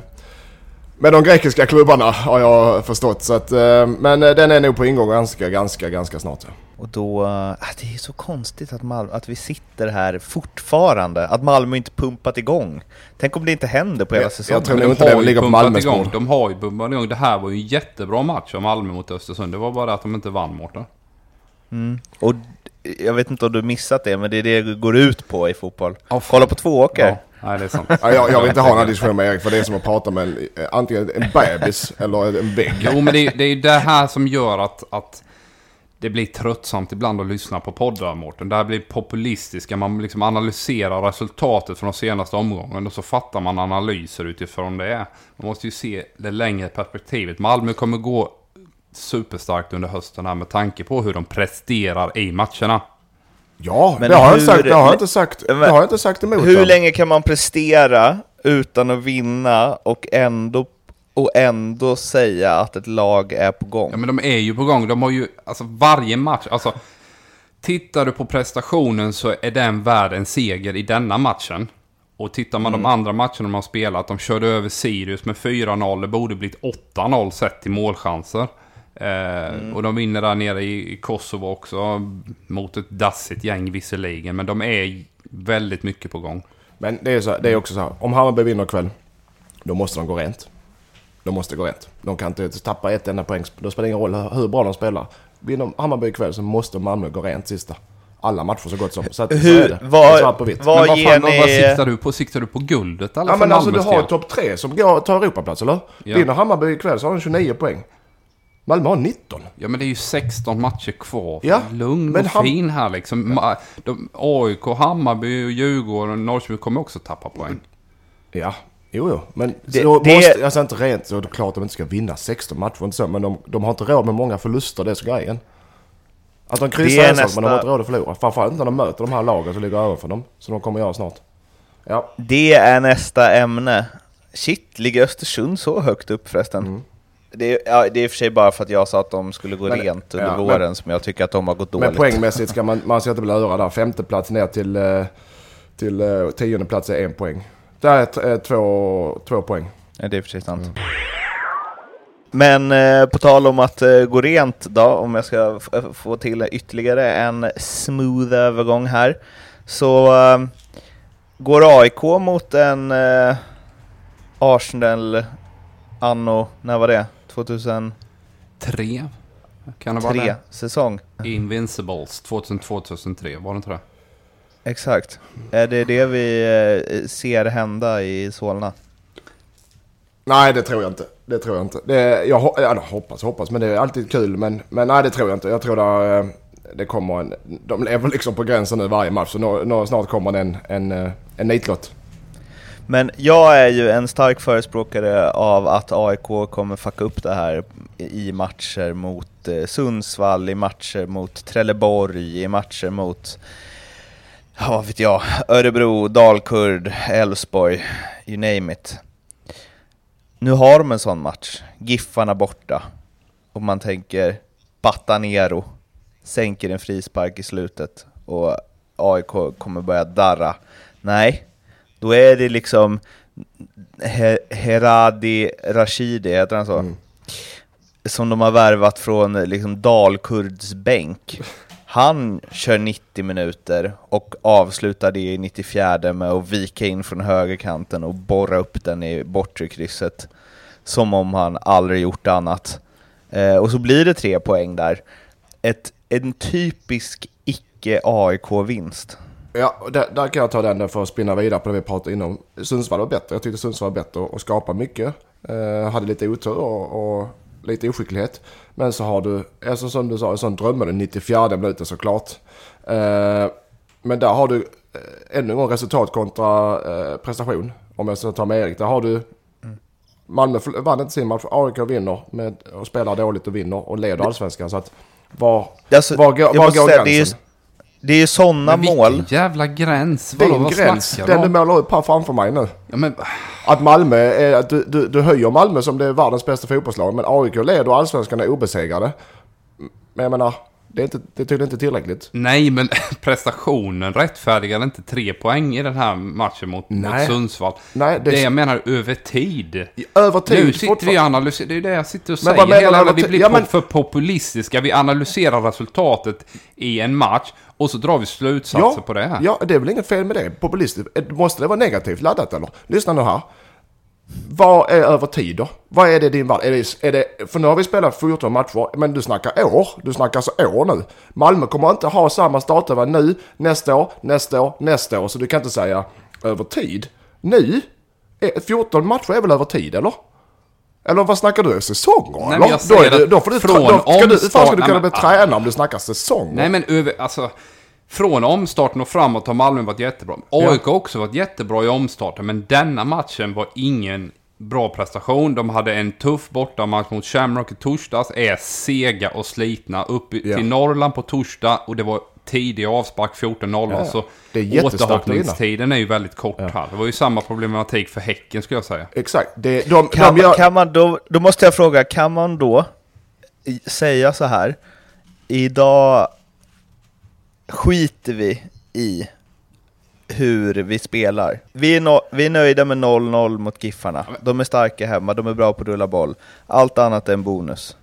med de grekiska klubbarna har jag förstått. Så att, eh, men eh, den är nog på ingång ganska, ganska, ganska snart. ja. Och då, äh, det är så konstigt att, Malmö, att vi sitter här fortfarande, att Malmö inte pumpat igång. Tänk om det inte händer på hela säsongen. jag tror nog de inte det ligger på pumpat Malmös igång. De har ju pumpat igång. Det här var ju en jättebra match av Malmö mot Östersund. Det var bara att de inte vann Mårten. Mm. Och jag vet inte om du missat det, men det är det det går ut på i fotboll. Kolla på Tvååker. Ja, nej det är sant. Ja, jag, jag vill inte ha den här diskussionen med Erik för det är som att prata med en, eh, antingen en bebis eller en vägg. Jo, men det är, det är ju det här som gör att, att det blir tröttsamt ibland att lyssna på poddar, Mårten. Det här blir populistiska. Man liksom analyserar resultatet från de senaste omgången och så fattar man analyser utifrån det. Man måste ju se det längre perspektivet. Malmö kommer gå superstarkt under hösten här med tanke på hur de presterar i matcherna. Ja, Men det har jag hur- inte sagt, det har jag inte sagt, Men- det har jag inte sagt emot. Hur dem. länge kan man prestera utan att vinna och ändå, och ändå säga att ett lag är på gång? Ja men de är ju på gång. De har ju, alltså varje match, alltså. Tittar du på prestationen så är den värd en seger i denna matchen. Och tittar man de andra matcherna de har spelat, de körde över Sirius med 4-0, det borde blivit 8-0 sett till målchanser. Eh, Och de vinner där nere i Kosovo också, mot ett dassigt gäng visserligen, men de är väldigt mycket på gång. Men det är, så, det är också så här, om Hammarby vinner ikväll, då måste de gå rent. De måste gå rent. De kan inte tappa ett enda poäng. Då spelar det ingen roll hur, bra de spelar. Vinner Hammarby ikväll så måste Malmö gå rent sista. Alla matcher så gott som. Så, att, så Hur- är det. vad- Det är svart på vitt. vad- men vad, fan, vad ni- siktar du på? Siktar du på guldet eller Ja men alltså du har topp tre som går, tar Europaplats eller? Ja. Vinner Hammarby ikväll så har de 29 poäng. Malmö har 19. Ja men det är ju 16 matcher kvar. Ja, Lugn men och Ham- fin här liksom. De, AIK, Hammarby, och Djurgården och Norrköping kommer också tappa poäng. Ja, jo jo. Men Det- så det- måste, alltså inte rent så är det klart att de inte ska vinna 16 matcher inte så. Men de, de har inte råd med många förluster, det är så grejen. Att de kryssar är en sak men de har inte råd att förlora. Framförallt inte när de möter de här lagen som ligger över för dem. Som de kommer göra snart. Ja, Det är nästa ämne. Shit, ligger Östersund så högt upp förresten? Det, är, ja, det är i och för sig bara för att jag sa att de skulle gå Men- rent under ja, men- våren som jag tycker att de har gått men dåligt. poängmässigt ska man, man ska inte bli lurad där. Femte plats ner till, eh, till eh, tionde plats är en poäng. Det är eh, två, två poäng. Ja, det är i och för sig sant. Men eh, på tal om att eh, gå rent då, om jag ska få till ytterligare en smooth övergång här, så eh, går AIK mot en Arsenal anno, när var det? 2003 Tre? Kan det vara det? säsong? Invincibles 2002-2003, var det inte det? Exakt. Är det det vi eh, ser hända i Solna? Nej, det tror jag inte. Det tror jag inte. Det, jag ho- ja, hoppas, hoppas, men det är alltid kul. Men, men nej, det tror jag inte. Jag tror det, eh, det kommer en... De lever liksom på gränsen nu varje match, så nå, nå, snart kommer det en, en, eh, en nitlott. Men jag är ju en stark förespråkare av att AIK kommer fucka upp det här i matcher mot eh, Sundsvall, i matcher mot Trelleborg, i matcher mot, ja vad vet jag, Örebro, Dalkurd, Elfsborg, you name it. Nu har de en sån match, Giffarna borta, och man tänker Batanero sänker en frispark i slutet och AIK kommer börja darra. Nej, då är det liksom He- Heradi Rashidi, heter han så? Som de har värvat från liksom Dalkurds bänk. Han kör 90 minuter och avslutar det i 94 med att vika in från högerkanten och borra upp den i bortre krysset. Som om han aldrig gjort annat. Eh, och så blir det tre poäng där. Ett, en typisk icke-AIK-vinst. Ja, där, där kan jag ta den för att spinna vidare på det vi pratade innan. Sundsvall var bättre. Jag tyckte Sundsvall var bättre och skapade mycket. Eh, hade lite otur och, och lite oskicklighet. Men så har du, alltså som du sa, en sån drömmade 94 minuten såklart. Eh, men där har du eh, ännu en gång resultat kontra eh, prestation. Om jag ska ta med Erik. Där har du Malmö vann inte sin match. AIK vinner med, och spelar dåligt och vinner och leder allsvenskan. Så att var, Alltså, var, var måste går gränsen? Det är ju sådana mål. jävla gräns? Vadå, Din vad gräns, snackar den du om? målar upp här framför mig nu. Ja, men, Att Malmö är, att du, du, du höjer Malmö som det är världens bästa fotbollslag. Men AIK leder allsvenskan är obesegrade. Men jag menar, Det är, inte, det är tydligen inte tillräckligt. Nej, men prestationen rättfärdigar inte tre poäng i den här matchen mot, mot. Sundsvall. Nej, det- det jag menar över tid. Över tid. Nu sitter vi och analyserar, det är det jag sitter och Men säger vad hela Vi blir Ja, men- för populistiska. Vi analyserar resultatet i en match och så drar vi slutsatser på det här. Ja, det är väl inget fel med det. Populistiskt. Eh, Måste det vara negativt laddat eller? Lyssna nu här. Vad är över tid då? Vad är det din värld? Är det, är det, för nu har vi spelat 14 matcher, men du snackar år. Du snackar alltså år nu. Malmö kommer inte ha samma startelva nu, nästa år, nästa år, nästa år. Så du kan inte säga över tid. Nu? är- 14 matcher är väl över tid, eller? Eller vad snackar du? Säsonger? Nej, eller? då, är det, då får du, från då ska du, ska du kunna bli tränare om du snackar säsonger? Nej men över, alltså, från omstarten och framåt har Malmö varit jättebra. AIK har också varit jättebra i omstarten, men denna matchen var ingen bra prestation. De hade en tuff bortamatch mot Shamrock i torsdags, är sega och slitna. Upp Ja. till Norrland på torsdag och det var tidig avspark 14.00 Ja, ja. så Det är återhopplingstiden är ju väldigt kort här. Det var ju samma problematik för Häcken skulle jag säga. Exakt. Det, de, Kan, de gör, kan man då, då måste jag fråga, kan man då säga så här, idag skiter vi i hur vi spelar. Vi är, no, vi är nöjda med 0-0 mot Giffarna. De är starka hemma, de är bra på att rulla boll. Allt annat är en bonus.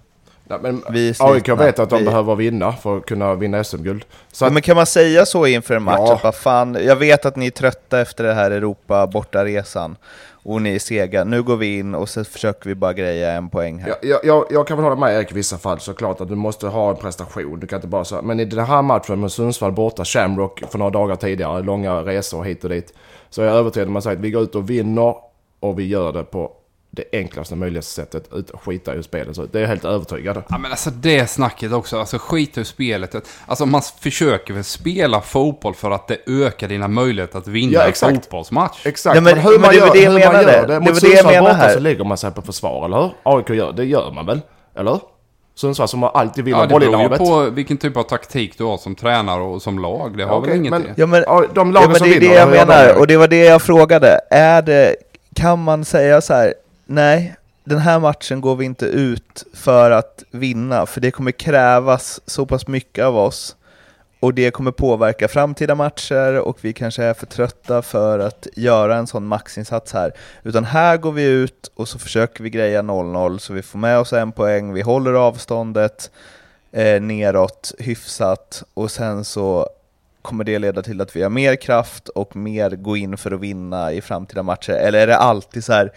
Ja, men. AIK vet att de Vi- behöver vinna för att kunna vinna SM-guld. Att, men kan man säga så inför en match? Ja. Att bara, fan, jag vet att ni är trötta efter det här Europa bortaresan och ni är sega. Nu går vi in och så försöker vi bara greja en poäng här. jag, jag, jag, kan väl hålla med Erik i vissa fall såklart att du måste ha en prestation. Du kan inte bara så. Men i den här matchen med Sundsvall borta, Shamrock för några dagar tidigare, långa resor hit och dit. Så jag är jag övertygad om att säga att vi går ut och vinner och vi gör det på det enklaste möjliga sättet. Ut och skita i hur spelet ser ut. Det är jag helt övertygad. Ja men alltså det snacket också, alltså skit ur spelet. Alltså man försöker väl spela fotboll för att det ökar dina möjligheter att vinna Ja, en exakt. fotbollsmatch. Exakt, Ja, men- men, hur men man det gör det det, jag hur man menade. gör det. Det Mot det jag Sundsvall borta här. så lägger man sig på försvar, eller hur? AIK gör det, gör man väl? Eller? Sundsvall som alltid vinner Ja, det boll i beror ju på vilken typ av taktik du har som tränare och som lag. Det har Okej, väl inget men- det. Ja, men, Ja, de ja, lagen men som det är det vinner, jag hur gör de menar, det? och det var det jag frågade. Är det, kan man säga så här, nej, den här matchen går vi inte ut för att vinna, för det kommer krävas så pass mycket av oss, och det kommer påverka framtida matcher, och vi kanske är för trötta för att göra en sån maxinsats här. Utan här går vi ut och så försöker vi greja 0-0, så vi får med oss en poäng, vi håller avståndet eh, neråt hyfsat, och sen så kommer det leda till att vi har mer kraft och mer gå in för att vinna i framtida matcher? Eller är det alltid så här,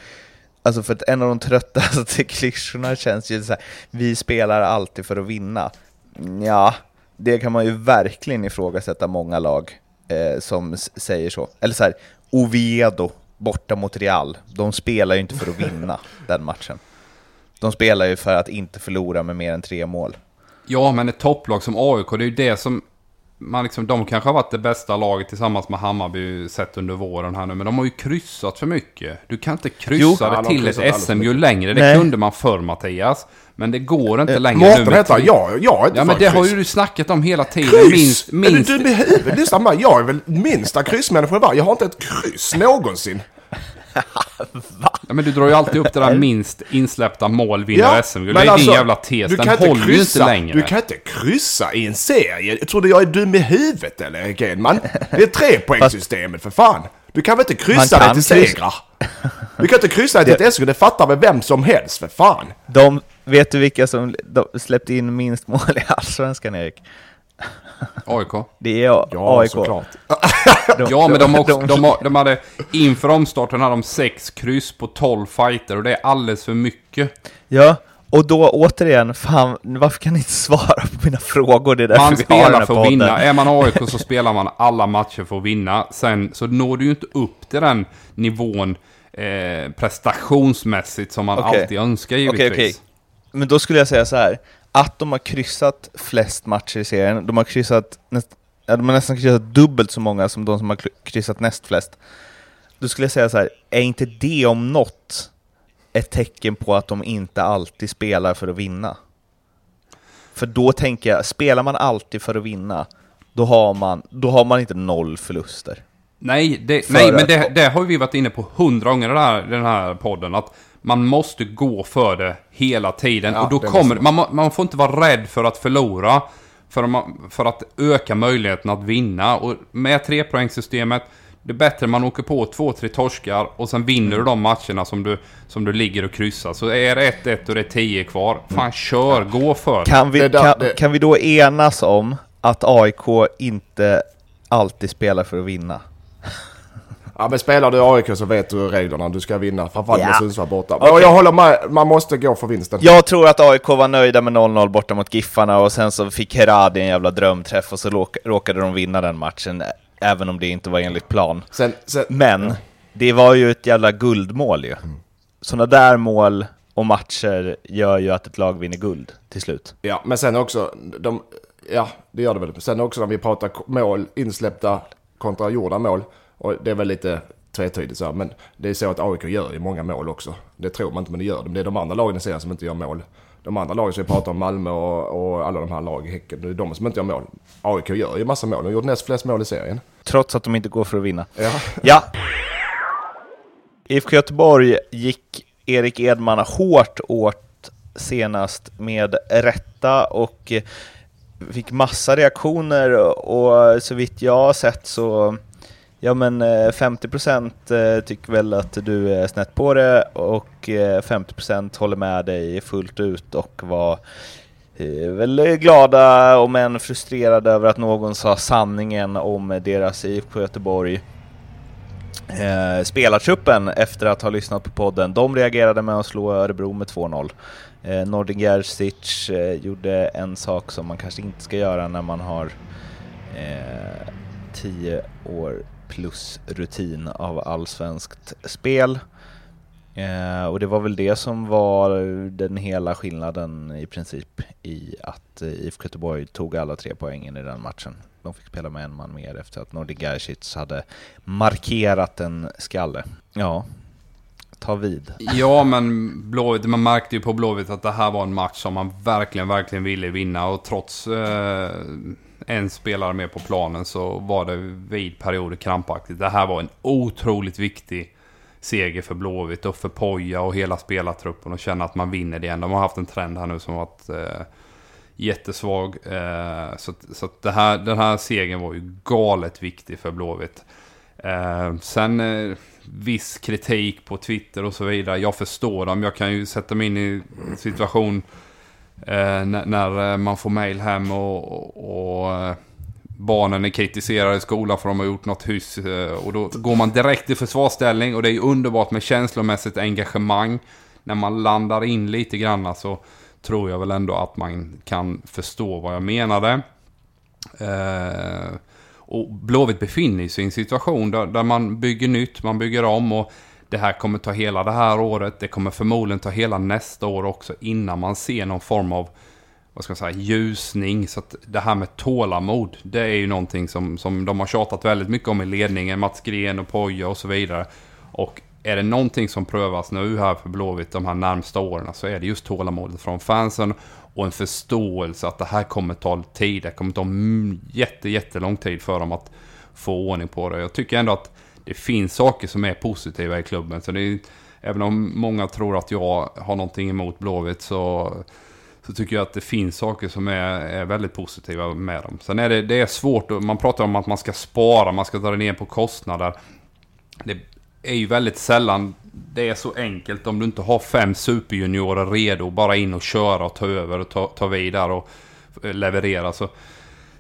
alltså för att en av de tröttaste klyschorna känns ju så här, vi spelar alltid för att vinna. Ja, det kan man ju verkligen ifrågasätta många lag eh, som säger så. Eller så här, Oviedo borta mot Real, de spelar ju inte för att vinna den matchen. De spelar ju för att inte förlora med mer än tre mål. Ja, men ett topplag som AIK, det är ju det som... Man liksom, de kanske har varit det bästa laget tillsammans med Hammarby sett under våren här nu, men de har ju kryssat för mycket. Du kan inte kryssa Jo. Ja, det till ett SM-guld längre. Det Nej. kunde man förr Mattias. Men det går inte längre Mårten med heter han. tre- Jag, är inte Ja, men det har ju du snackat om hela tiden. Kryss! Minst, minst... Är du dum i huvudet? Lyssna på mig. Jag är väl minsta kryssmänniska. Jag har inte ett kryss någonsin. Ja, men du drar ju alltid upp det där minst insläppta mål vinner SM-guld. Det är men din alltså, jävla tes. du Den kan inte håller ju kryssa, inte längre. Du kan inte kryssa i en serie. Jag tror du jag är dum i huvudet eller Erik Edman? Det är trepoängssystemet för fan. Du kan väl inte kryssa dig till segrar? Du kan inte kryssa dig till ett SM-guld. Det fattar väl vem som helst för fan. De, vet du vilka som släppte in minst mål i Allsvenskan, Erik? AIK. Det är Ja, AIK. såklart. De, Ja, men de, har också, de- de, har, de hade inför omstarten hade de sex kryss på 12 fighter och det är alldeles för mycket. Ja, och då återigen, fan, varför kan ni inte svara på mina frågor? Det är därför Man spelar för att vinna. Är man AIK så spelar man alla matcher för att vinna. Sen så når du ju inte upp till den nivån eh, prestationsmässigt som man Okej. alltid önskar givetvis. okej. Men då skulle jag säga så här, att de har kryssat flest matcher i serien, de har kryssat, näst, ja, de har nästan kryssat dubbelt så många som de som har kry- kryssat näst flest. Då skulle jag säga så här, är inte det om något ett tecken på att de inte alltid spelar för att vinna? För då tänker jag, spelar man alltid för att vinna, då har man, då har man inte noll förluster. Nej, det, nej men det, det har vi varit inne på hundra gånger i den här, den här podden. Att man måste gå för det hela tiden. Ja, och då kommer man. Man, man får inte vara rädd för att förlora. för, att- för att öka möjligheten att vinna. Och med trepoängssystemet, det är bättre man åker på två, tre torskar och sen vinner du de matcherna som du, som du ligger och kryssar. Så är det 1-1 och det är 10 kvar, fan kör, gå för. Kan vi, kan, det- kan vi då enas om att AIK inte alltid spelar för att vinna? Ja men spelar du AIK så vet du reglerna. Du ska vinna. Framförallt med Ja. Sundsvall borta. Och jag håller med. Man måste gå för vinsten. Jag tror att AIK var nöjda med 0-0 borta mot Giffarna och sen så fick Heradi en jävla drömträff och så råk- råkade de vinna den matchen, även om det inte var enligt plan. Sen, sen, Men det var ju ett jävla guldmål ju. Sådana där mål och matcher gör ju att ett lag vinner guld till slut. ja, men sen också. De, ja, det gör det väl. Sen också när vi pratar mål, insläppta kontra gjorda mål. Och det är väl lite tvetydigt så här, Men det är så att AIK gör ju många mål också. Det tror man inte men det gör de. Det är de andra lagen i serien som inte gör mål. De andra lagen som vi pratar om, Malmö och, och alla de här lag i Häcken. Det är de som inte gör mål. AIK gör ju massa mål. De har gjort näst flest mål i serien. Trots att de inte går för att vinna. Ja. Ja. IFK Göteborg gick Erik Edman hårt åt senast med rätta och fick massa reaktioner och så vitt jag har sett så Ja men eh, 50% eh, tycker väl att du är snett på det och eh, 50% håller med dig fullt ut och var väl glada om än frustrerade över att någon sa sanningen om deras IFK Göteborg eh, spelartruppen efter att ha lyssnat på podden. De reagerade med att slå Örebro med 2-0. Eh, Nordin Gerzic eh, gjorde en sak som man kanske inte ska göra när man har eh, 10 år plus rutin av allsvenskt spel. Eh, och det var väl det som var den hela skillnaden i princip i att eh, IFK Göteborg tog alla tre poängen i den matchen. De fick spela med en man mer efter att Nordin Gerzic hade markerat en skalle. Ja, ta vid. Ja, men Blåvitt, man märkte ju på Blåvitt att det här var en match som man verkligen, verkligen ville vinna. Och trots eh, en spelare med på planen så var det vid perioder krampaktigt. Det här var en otroligt viktig seger för Blåvitt och för Poja och hela spelartruppen och känna att man vinner det igen. De har haft en trend här nu som varit eh, jättesvag. Eh, så så att det här, den här segern var ju galet viktig för Blåvitt. Eh, sen eh, viss kritik på Twitter och så vidare. Jag förstår dem. Jag kan ju sätta mig in i situation Eh, när, när eh, man får mail hem och, och, eh, barnen är kritiserade i skolan för att de har gjort något hyss. Och då går man direkt i försvarsställning och det är underbart med känslomässigt engagemang. När man landar in lite grann så tror jag väl ändå att man kan förstå vad jag menade. Eh, och Blåvitt befinner sig i en situation där, där man bygger nytt, man bygger om och det här kommer ta hela det här året. Det kommer förmodligen ta hela nästa år också innan man ser någon form av vad ska man säga, ljusning. Så att det här med tålamod, det är ju någonting som, som de har tjatat väldigt mycket om i ledningen. Mats Gren och Poja och så vidare. Och är det någonting som prövas nu här för Blåvitt de här närmsta åren så är det just tålamodet från fansen och en förståelse att det här kommer ta tid. Det kommer ta jätte, jättelång tid för dem att få ordning på det. Jag tycker ändå att det finns saker som är positiva i klubben. Så det är, även om många tror att jag har någonting emot Blåvitt så, så tycker jag att det finns saker som är, är väldigt positiva med dem. Sen är det, det är svårt, man pratar om att man ska spara, man ska dra ner på kostnader. Det är ju väldigt sällan det är så enkelt om du inte har fem superjuniorer redo. Bara in och köra och ta över och ta, ta vid där och leverera. Så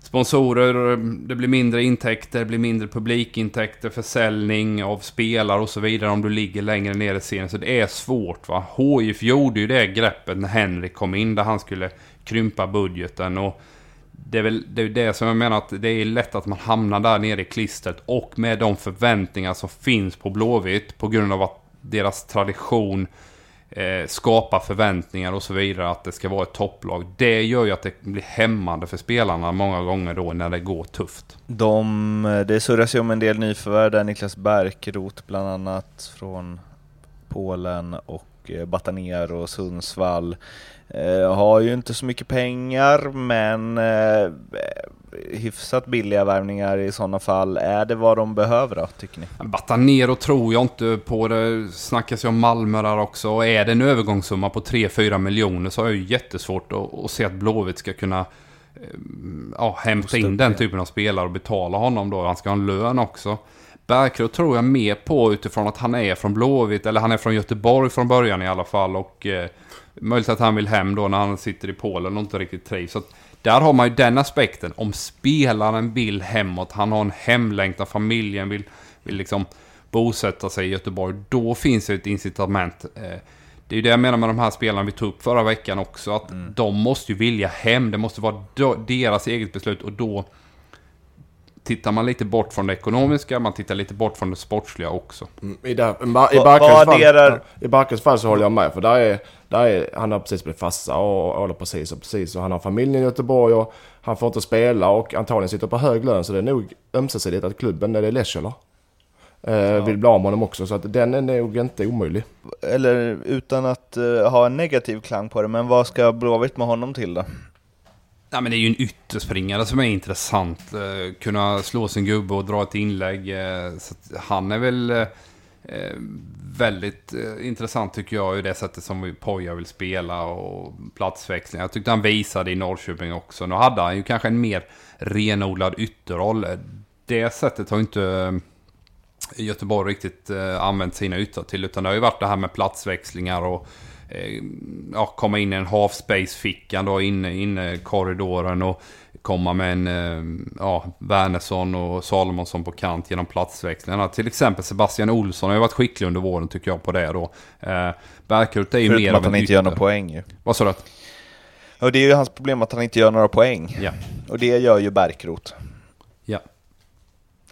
sponsorer, det blir mindre intäkter, det blir mindre publikintäkter, försäljning av spelare och så vidare om du ligger längre ner i serien. Så det är svårt va. HIF gjorde ju det greppet när Henrik kom in där han skulle krympa budgeten. och det är väl det, är det som jag menar att det är lätt att man hamnar där nere i klistret och med de förväntningar som finns på Blåvitt på grund av att deras tradition eh, förväntningar och så vidare att det ska vara ett topplag. Det gör ju att det blir hämmande för spelarna många gånger då när det går tufft. De, eh, det surras ju om en del nyförvärv där, Niklas Bärkroth bland annat från Polen och eh, Batanero, och Sundsvall. Eh, har ju inte så mycket pengar men eh, hyfsat billiga värvningar i sådana fall. Är det vad de behöver då, tycker ni? Batanero tror jag inte på. Det snackas ju om Malmö där också. Och är det en övergångssumma på 3-4 miljoner så har jag ju jättesvårt att, att se att Blåvitt ska kunna ja, hämta in den typen av spelare och betala honom då. Han ska ha en lön också. Bärkroth tror jag mer på utifrån att han är från Blåvitt, eller han är från Göteborg från början i alla fall. Och eh, möjligt att han vill hem då när han sitter i Polen och inte riktigt trivs. Så att, där har man ju den aspekten. Om spelaren vill hemåt, han har en hemlängtan, familjen vill, vill liksom bosätta sig i Göteborg. Då finns det ett incitament. Eh, det är ju det jag menar med de här spelarna vi tog upp förra veckan också. Att mm. de måste ju vilja hem. Det måste vara deras eget beslut. Och då tittar man lite bort från det ekonomiska, man tittar lite bort från det sportsliga också. Mm, I, där, i, Barkens fall, fall så håller jag med. För där är, där är, han har precis blivit farsa och håller precis och precis. Och han har familjen i Göteborg och han får inte spela och antagligen sitter på hög lön. Så det är nog ömsesidigt att klubben, är det Leschela? Eh, ja. Vill bli av med honom också, så att den är nog inte omöjlig. Eller utan att uh, ha en negativ klang på det, men vad ska Blåvitt med honom till då? Ja, men det är ju en ytterspringare som är intressant. Uh, kunna slå sin gubbe och dra ett inlägg. Uh, så han är väl Eh, väldigt eh, intressant tycker jag i det sättet som Poja vill spela och platsväxling. Jag tyckte han visade i Norrköping också. Nu hade han ju kanske en mer renodlad ytterroll. Det sättet har inte eh, Göteborg riktigt eh, använt sina ytor till. Utan det har ju varit det här med platsväxlingar och eh, ja, komma in i en half-space-fickan då inne, inne korridoren och komma med en eh, ja, Wernersson och Salomonsson på kant genom platsväxlingarna. Till exempel Sebastian Olsson har ju varit skicklig under våren tycker jag på det då. Eh, är ju Förutom mer att han inte gör några poäng ju. Vad sa du? Och det är ju hans problem att han inte gör några poäng. Ja. Och det gör ju Bärkroth. Ja.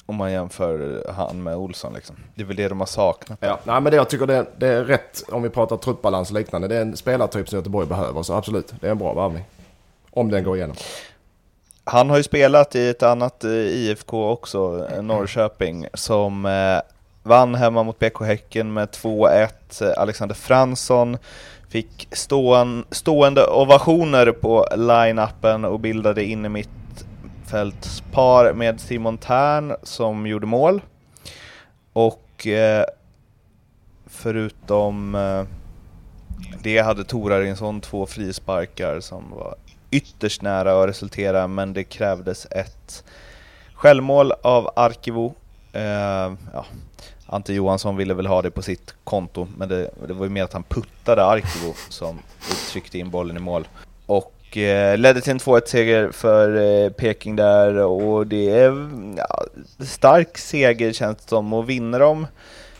Om man jämför han med Olsson liksom. Det är väl det de har saknat. Ja, nej men det jag tycker det, det är rätt om vi pratar truppbalans och liknande. Det är en spelartyp som Göteborg behöver. Så absolut, det är en bra varvning. Om den går igenom. Han har ju spelat i ett annat eh, IFK också, eh, Norrköping, som eh, vann hemma mot BK Häcken med 2-1. Alexander Fransson fick stående ovationer på line-upen och bildade in i mitt mittfältspar med Simon Tern som gjorde mål. Och eh, förutom eh, det hade Torarinsson två frisparkar som var ytterst nära att resultera, men det krävdes ett självmål av Arkivo. Eh, ja, Ante Johansson ville väl ha det på sitt konto, men det, det var ju mer att han puttade Arkivo som tryckte in bollen i mål. Och eh, ledde till en 2-1-seger för eh, Peking där och det är ja, stark seger känns det som och vinner de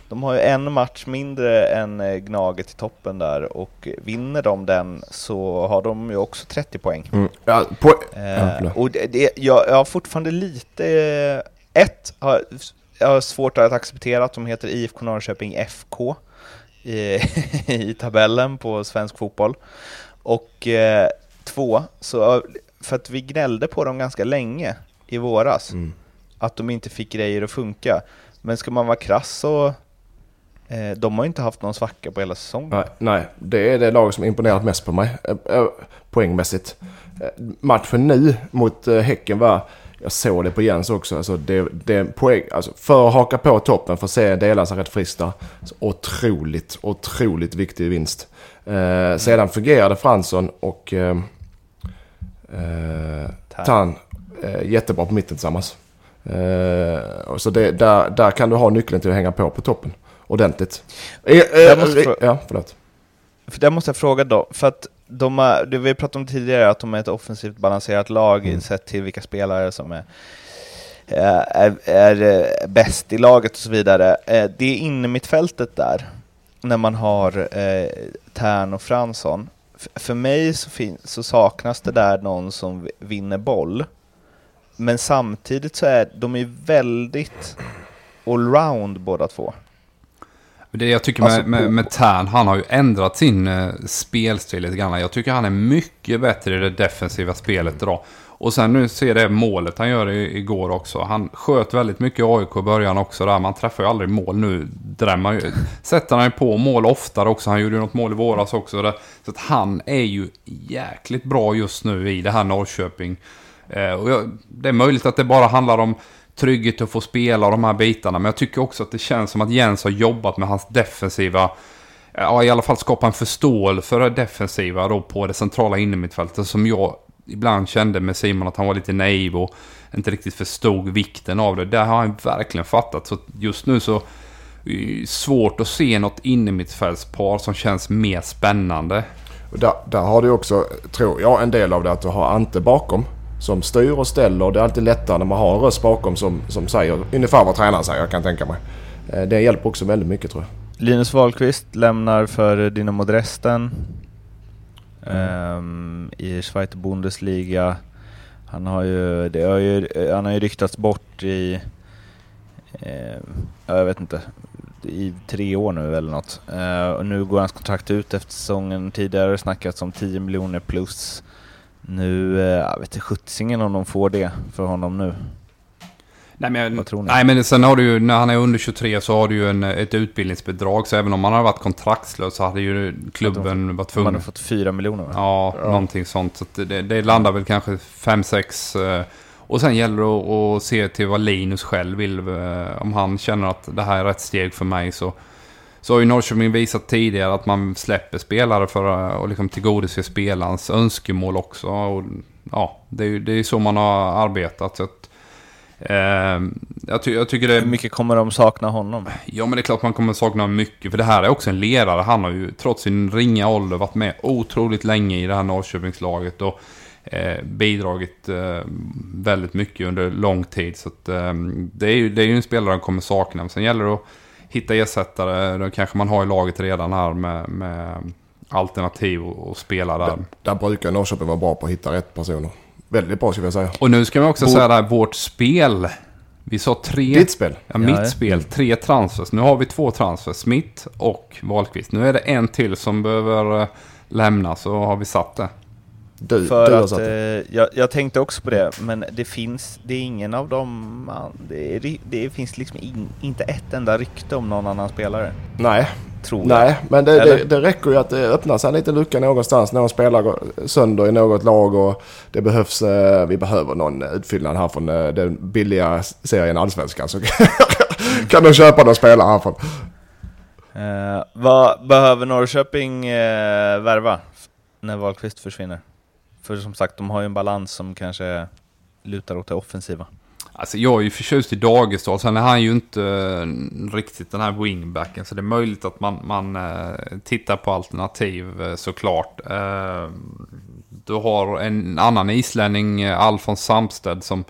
de har ju en match mindre än eh, Gnaget i toppen där och vinner de den så har de ju också 30 poäng. Mm. Ja, på... eh, och det, det, jag, jag har fortfarande lite... Ett, har, jag har svårt att acceptera att de heter IFK Norrköping FK i, i tabellen på svensk fotboll. Och eh, två, så för att vi gnällde på dem ganska länge i våras, mm. att de inte fick grejer att funka. Men ska man vara krass så de har inte haft någon svacka på hela säsongen. Nej, nej, det är det lag som imponerat mest på mig eh, eh, poängmässigt. Matchen nu mot Häcken var, jag såg det på Jens också, alltså det, det poäng, alltså för att haka på toppen, för att se dela sig rätt friskt där. Otroligt, otroligt viktig vinst. Eh, sedan fungerade Fransson och eh, Eh, Tan, eh, jättebra på mitten tillsammans. Eh, så det, där, där kan du ha nyckeln till att hänga på på toppen ordentligt. Eh, eh, måste ja, förlåt. För det måste jag fråga då, för att de är, det vi pratade om tidigare, att de är ett offensivt balanserat lag mm. sett till vilka spelare som är, är, är bäst i laget och så vidare. Det är inne mittfältet där, när man har eh, Tern och Fransson för mig så, så, saknas det där någon som vinner boll. Men samtidigt så är de är väldigt allround båda två. Det jag tycker med, alltså, med, med Tern, han har ju ändrat sin uh, spelstil lite grann. Jag tycker han är mycket bättre i det defensiva spelet idag. Och sen nu ser det målet han gör i, igår också. Han sköt väldigt mycket AIK i början också där. Man träffar ju aldrig mål nu. Drämmer ju, sätter han ju på mål oftare också. Han gjorde ju något mål i våras också. Där. Så att han är ju jäkligt bra just nu i det här Norrköping. Eh, och jag, det är möjligt att det bara handlar om trygghet att få spela och de här bitarna. Men jag tycker också att det känns som att Jens har jobbat med hans defensiva ja, i alla fall skapa en förståelse för det defensiva då på det centrala innermittfältet som jag ibland kände med Simon att han var lite naiv och inte riktigt förstod vikten av det. Där har han verkligen fattat. Så just nu så är det svårt att se något innermittfältspar som känns mer spännande. Där, där har du också, tror jag, en del av det att du har Ante bakom. Som styr och ställer. Det är alltid lättare när man har en röst bakom som, som säger ungefär vad tränaren säger, jag kan tänka mig. Eh, det hjälper också väldigt mycket tror jag. Linus Wahlqvist lämnar för Dynamo Dresden ehm, i Schweiz Bundesliga. Han har ju, det har ju, han har ju ryktats bort i, eh, jag vet inte, i tre år nu eller något. Eh, och nu går hans kontrakt ut efter säsongen. Tidigare har det snackats om 10 miljoner plus. Nu, eh, jag vet inte sjuttsingen om de får det för honom nu. Nej men, Vad tror ni? nej men sen har du ju, när han är under 23 så har du ju en, ett utbildningsbidrag. Så även om han hade varit kontraktslös så hade ju klubben varit De tvungen... hade fått 4 miljoner va? Ja, någonting sånt. Så det, det landar väl kanske 5-6. Och sen gäller det att, att se till vad Linus själv vill. eh, Om han känner att det här är rätt steg för mig så... Så har ju Norrköping visat tidigare att man släpper spelare för att liksom tillgodose spelarens önskemål också. Och, ja, det är ju det är så man har arbetat. Så att, eh, jag, ty, jag tycker det... Hur mycket kommer de sakna honom? Ja, men det är klart man kommer sakna mycket. För det här är också en ledare. Han har ju trots sin ringa ålder varit med otroligt länge i det här Norrköpingslaget. Och eh, bidragit eh, väldigt mycket under lång tid. Så att, eh, det, är ju, det är ju en spelare han kommer sakna. Men sen gäller det att hitta ersättare. Då kanske man har i laget redan här med, med alternativ och, spela där. Där brukar Norrköping vara bra på att hitta rätt personer. Väldigt bra skulle jag säga. Och nu ska vi också Bo- säga det här, vårt spel. Vi sa tre... Ditt spel. Ja, mitt Ja, spel. Tre transfers. Nu har vi två transfers. Smith och Wahlqvist. Nu är det en till som behöver eh, lämna. Så har vi satt det. Du, För du har att, satt det. eh, jag, jag tänkte också på det, men det finns, det är ingen av dem, man, det, är, det finns liksom in, inte ett enda rykte om någon annan spelare, Nej, tror jag. nej, men det, det, det räcker ju att det öppnar sig en liten lucka någonstans. Någon spelar går sönder i något lag och det behövs, eh, vi behöver någon utfyllnad här från eh, den billiga serien Allsvenskan. Så kan de köpa någon spelare härifrån. Eh, vad behöver Norrköping eh, värva när Wahlqvist försvinner? För som sagt, de har ju en balans som kanske lutar åt det offensiva. Alltså jag är ju förtjust i Dagestad. Sen är han ju inte eh, riktigt den här wingbacken. Så det är möjligt att man, man eh, tittar på alternativ eh, såklart. Du har en annan islänning, Alfons Samsted, som,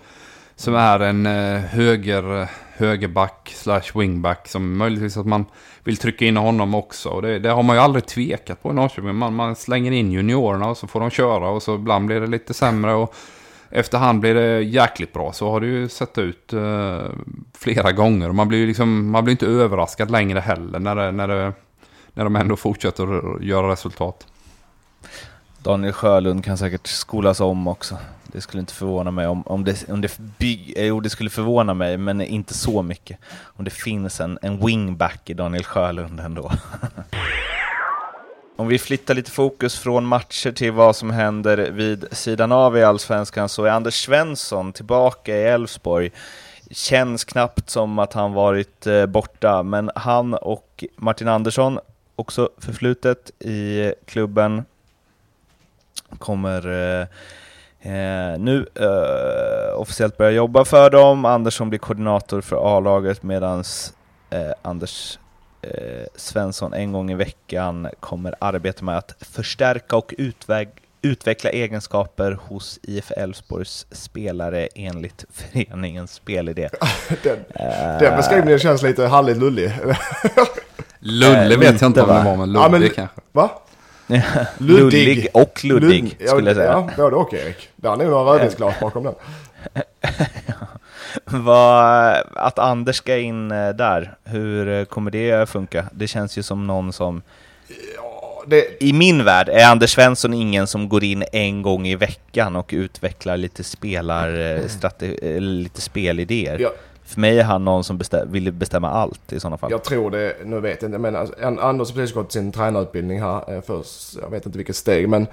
som är en höger, högerback slash wingback. Som möjligtvis att man vill trycka in honom också. Och det, det har man ju aldrig tvekat på i Norrköping. Man, man slänger in juniorerna och så får de köra. Och så ibland blir det lite sämre. Och efterhand blir det jäkligt bra. Så har det ju sett ut eh, flera gånger. Man blir ju liksom, man blir inte överraskad längre heller när, det, när, det, när de ändå fortsätter att göra resultat. Daniel Sjölund kan säkert skolas om också. Det skulle inte förvåna mig om, om det, om det bygg, eh, jo det skulle förvåna mig, men inte så mycket. Om det finns en, en wingback i Daniel Sjölund ändå. om vi flyttar lite fokus från matcher till vad som händer vid sidan av i Allsvenskan så är Anders Svensson tillbaka i Elfsborg. Känns knappt som att han varit eh, borta, men han och Martin Andersson, också förflutet i klubben, kommer eh, eh, nu eh, officiellt börja jobba för dem. Andersson blir koordinator för A-laget medan eh, Anders eh, Svensson en gång i veckan kommer arbeta med att förstärka och utväg utveckla egenskaper hos IF Elfsborgs spelare enligt föreningens spelidé. Den, Eh, den beskrivningen känns lite halligt lullig. Lulle Eh, vet jag inte om det va? var, men Lulle Ja, men- kanske. Va? Luddig och luddig Ludd- ja, skulle jag säga. Ja, både och Erik. Där är nog några rödvinsglas bakom den. Vad, att Anders ska in eh, där, hur eh, kommer det funka? Det känns ju som någon som... Det, I min värld är Anders Svensson ingen som går in en gång i veckan och utvecklar lite, spelar, eller lite spelidéer. Ja. För mig är han någon som bestäm, vill bestämma allt i sådana fall. Jag tror det, nu vet jag inte, men alltså, Anders har precis gått sin tränarutbildning här eh, först, jag vet inte vilket steg, men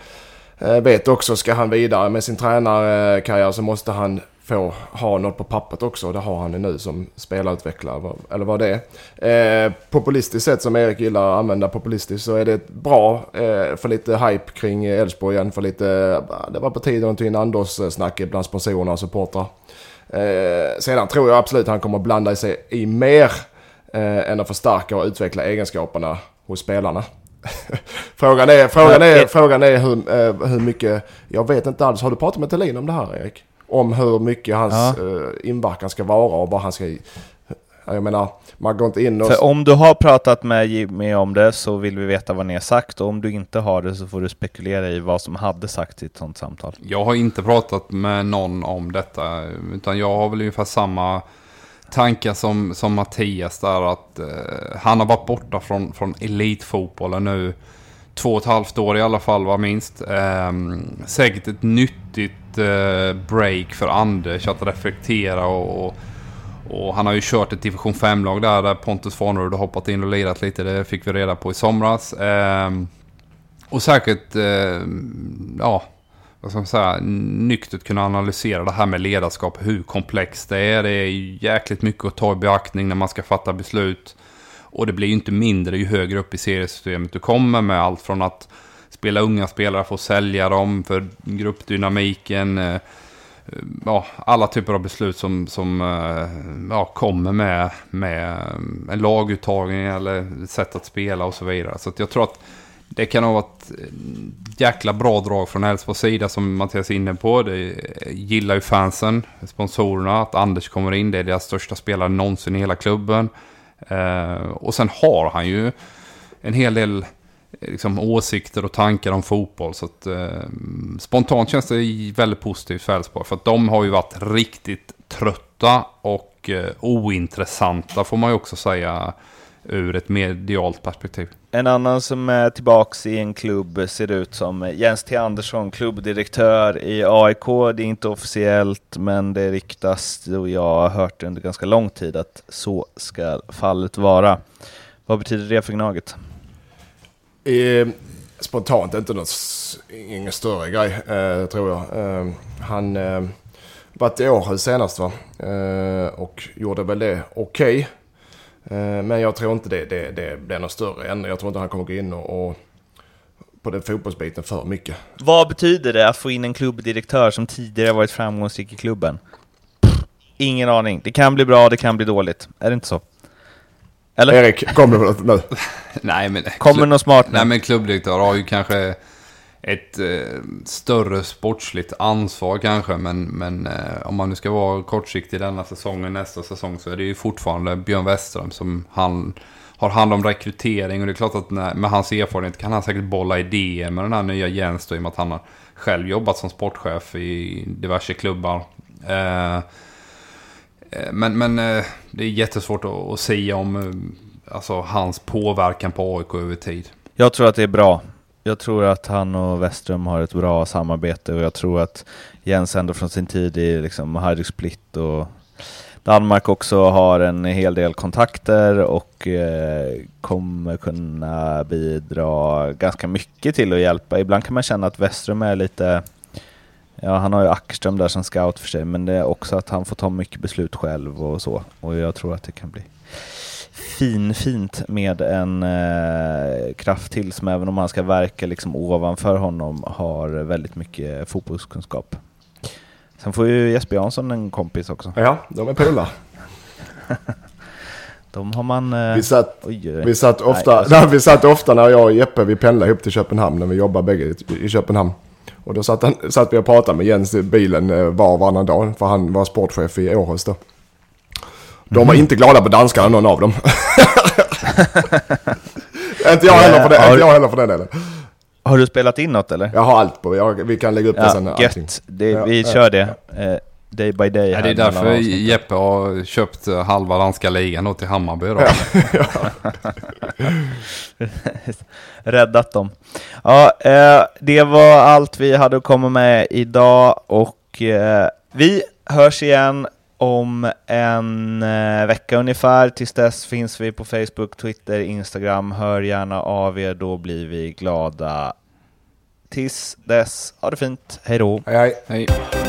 eh, vet också, ska han vidare med sin tränarkarriär så måste han få ha något på pappret också. Det har han ju nu som spelarutvecklare, eller vad det är. Eh, populistiskt sett, som Erik gillar att använda populistiskt, så är det bra eh, för lite hype kring Elfsborg igen. För lite, ah, det var på tiden att ta in Anders-snacket eh, bland sponsorerna och supportrar. Eh, sedan tror jag absolut att han kommer att blanda sig i mer eh, än att förstärka och utveckla egenskaperna hos spelarna. frågan är, frågan är, frågan är hur, eh, hur mycket, jag vet inte alls, har du pratat med Thelin om det här Erik? Om hur mycket hans ja. Eh, inverkan ska vara och vad han ska... Jag menar, man går inte in och... För om du har pratat med Jimmy om det så vill vi veta vad ni har sagt och om du inte har det så får du spekulera i vad som hade sagts i ett sånt samtal. Jag har inte pratat med någon om detta utan jag har väl ungefär samma tankar som, som Mattias där att eh, han har varit borta från, från elitfotbollen nu två och ett halvt år i alla fall var minst. Eh, säkert ett nyttigt eh, break för Anders att reflektera och, och, och, han har ju kört ett division 5-lag där, där Pontus Farnerud har hoppat in och lirat lite. Det fick vi reda på i somras. Eh, och säkert, eh, ja, vad ska man säga, nyktert kunna analysera det här med ledarskap, hur komplext det är. Det är jäkligt mycket att ta i beaktning när man ska fatta beslut. Och det blir ju inte mindre ju högre upp i seriesystemet du kommer med. Allt från att spela unga spelare, få sälja dem för gruppdynamiken. Eh, Eh, ja, alla typer av beslut som, som eh, ja, kommer med, med eh, en laguttagning eller sätt att spela och så vidare. Så jag tror att det kan ha varit jäkla bra drag från Elfsborgs sida som Mattias är inne på. Det gillar ju fansen, sponsorerna, att Anders kommer in. Det är deras största spelare någonsin i hela klubben. Eh, och sen har han ju en hel del liksom, åsikter och tankar om fotboll. Så att, eh, spontant känns det väldigt positivt för Elfsborg. För att de har ju varit riktigt trötta och eh, ointressanta får man ju också säga ur ett medialt perspektiv. En annan som är tillbaks i en klubb ser ut som Jens T. Andersson, klubbdirektör i AIK. Det är inte officiellt, men det ryktas och jag har hört under ganska lång tid att så ska fallet vara. Vad betyder det för Gnaget? Eh, spontant inte något, ingen större grej, eh, tror jag. Eh, han eh, var i Århus senast va? Eh, och gjorde väl det okej. Okay. Eh, men jag tror inte det, det, det blir något större ändring. Jag tror inte han kommer gå in och, och på den fotbollsbiten för mycket. Vad betyder det att få in en klubbdirektör som tidigare varit framgångsrik i klubben? ingen aning. Det kan bli bra, det kan bli dåligt. Är det inte så? Eller? Erik, kommer du nu? Nej, men... Kommer något smart nu? Nej, men klubbdirektör har ju kanske ett eh, större sportsligt ansvar kanske. Men, men eh, om man nu ska vara kortsiktig denna säsong och nästa säsong så är det ju fortfarande Björn Westerholm som han har hand om rekrytering. Och det är klart att när, med hans erfarenhet kan han säkert bolla idéer med den här nya Jens då, i och med att han har själv jobbat som sportchef i diverse klubbar. Eh Eh, men men eh, det är jättesvårt att, att säga om eh, alltså, hans påverkan på AIK över tid. Jag tror att det är bra jag tror att han och Westrum har ett bra samarbete och jag tror att Jens ändå från sin tid i liksom Hajduk Split och Danmark också har en hel del kontakter och eh, kommer kunna bidra ganska mycket till att hjälpa. Ibland kan man känna att Westrum är lite Ja, han har ju Ackerström där som scout för sig, men det är också att han får ta mycket beslut själv och så. Och jag tror att det kan bli fin, fint med en eh, kraft till som även om han ska verka liksom ovanför honom har väldigt mycket fotbollskunskap. Sen får ju Jesper Jansson en kompis också. Ja, de är polare. de har man... Eh, vi, satt, oj, vi, satt ofta, nej, nej, vi satt ofta när jag och Jeppe vi pendlade ihop till Köpenhamn när vi jobbade bägge i, i Köpenhamn. Och då satt, han, satt vi och pratade med Jens i bilen eh, var och varannan dag för han var sportchef i Århus då. De var inte glada på danskarna någon av dem. inte jag heller för det, inte jag heller för den delen. Har du spelat in något eller? Jag har allt på, jag, vi kan lägga upp det sen. Gött, det, ja, vi ja. kör det. Uh, day by day. Ja, det är därför Jeppe har köpt eh, halva danska ligan då till Hammarby då. Räddat dem. Ja, uh, det var allt vi hade att komma med idag och uh, vi hörs igen om en eh, vecka ungefär. Tills dess finns vi på Facebook, Twitter, Instagram. Hör gärna av er, då blir vi glada. Tills dess, ha det fint. Hej då. Hej, hej. hej.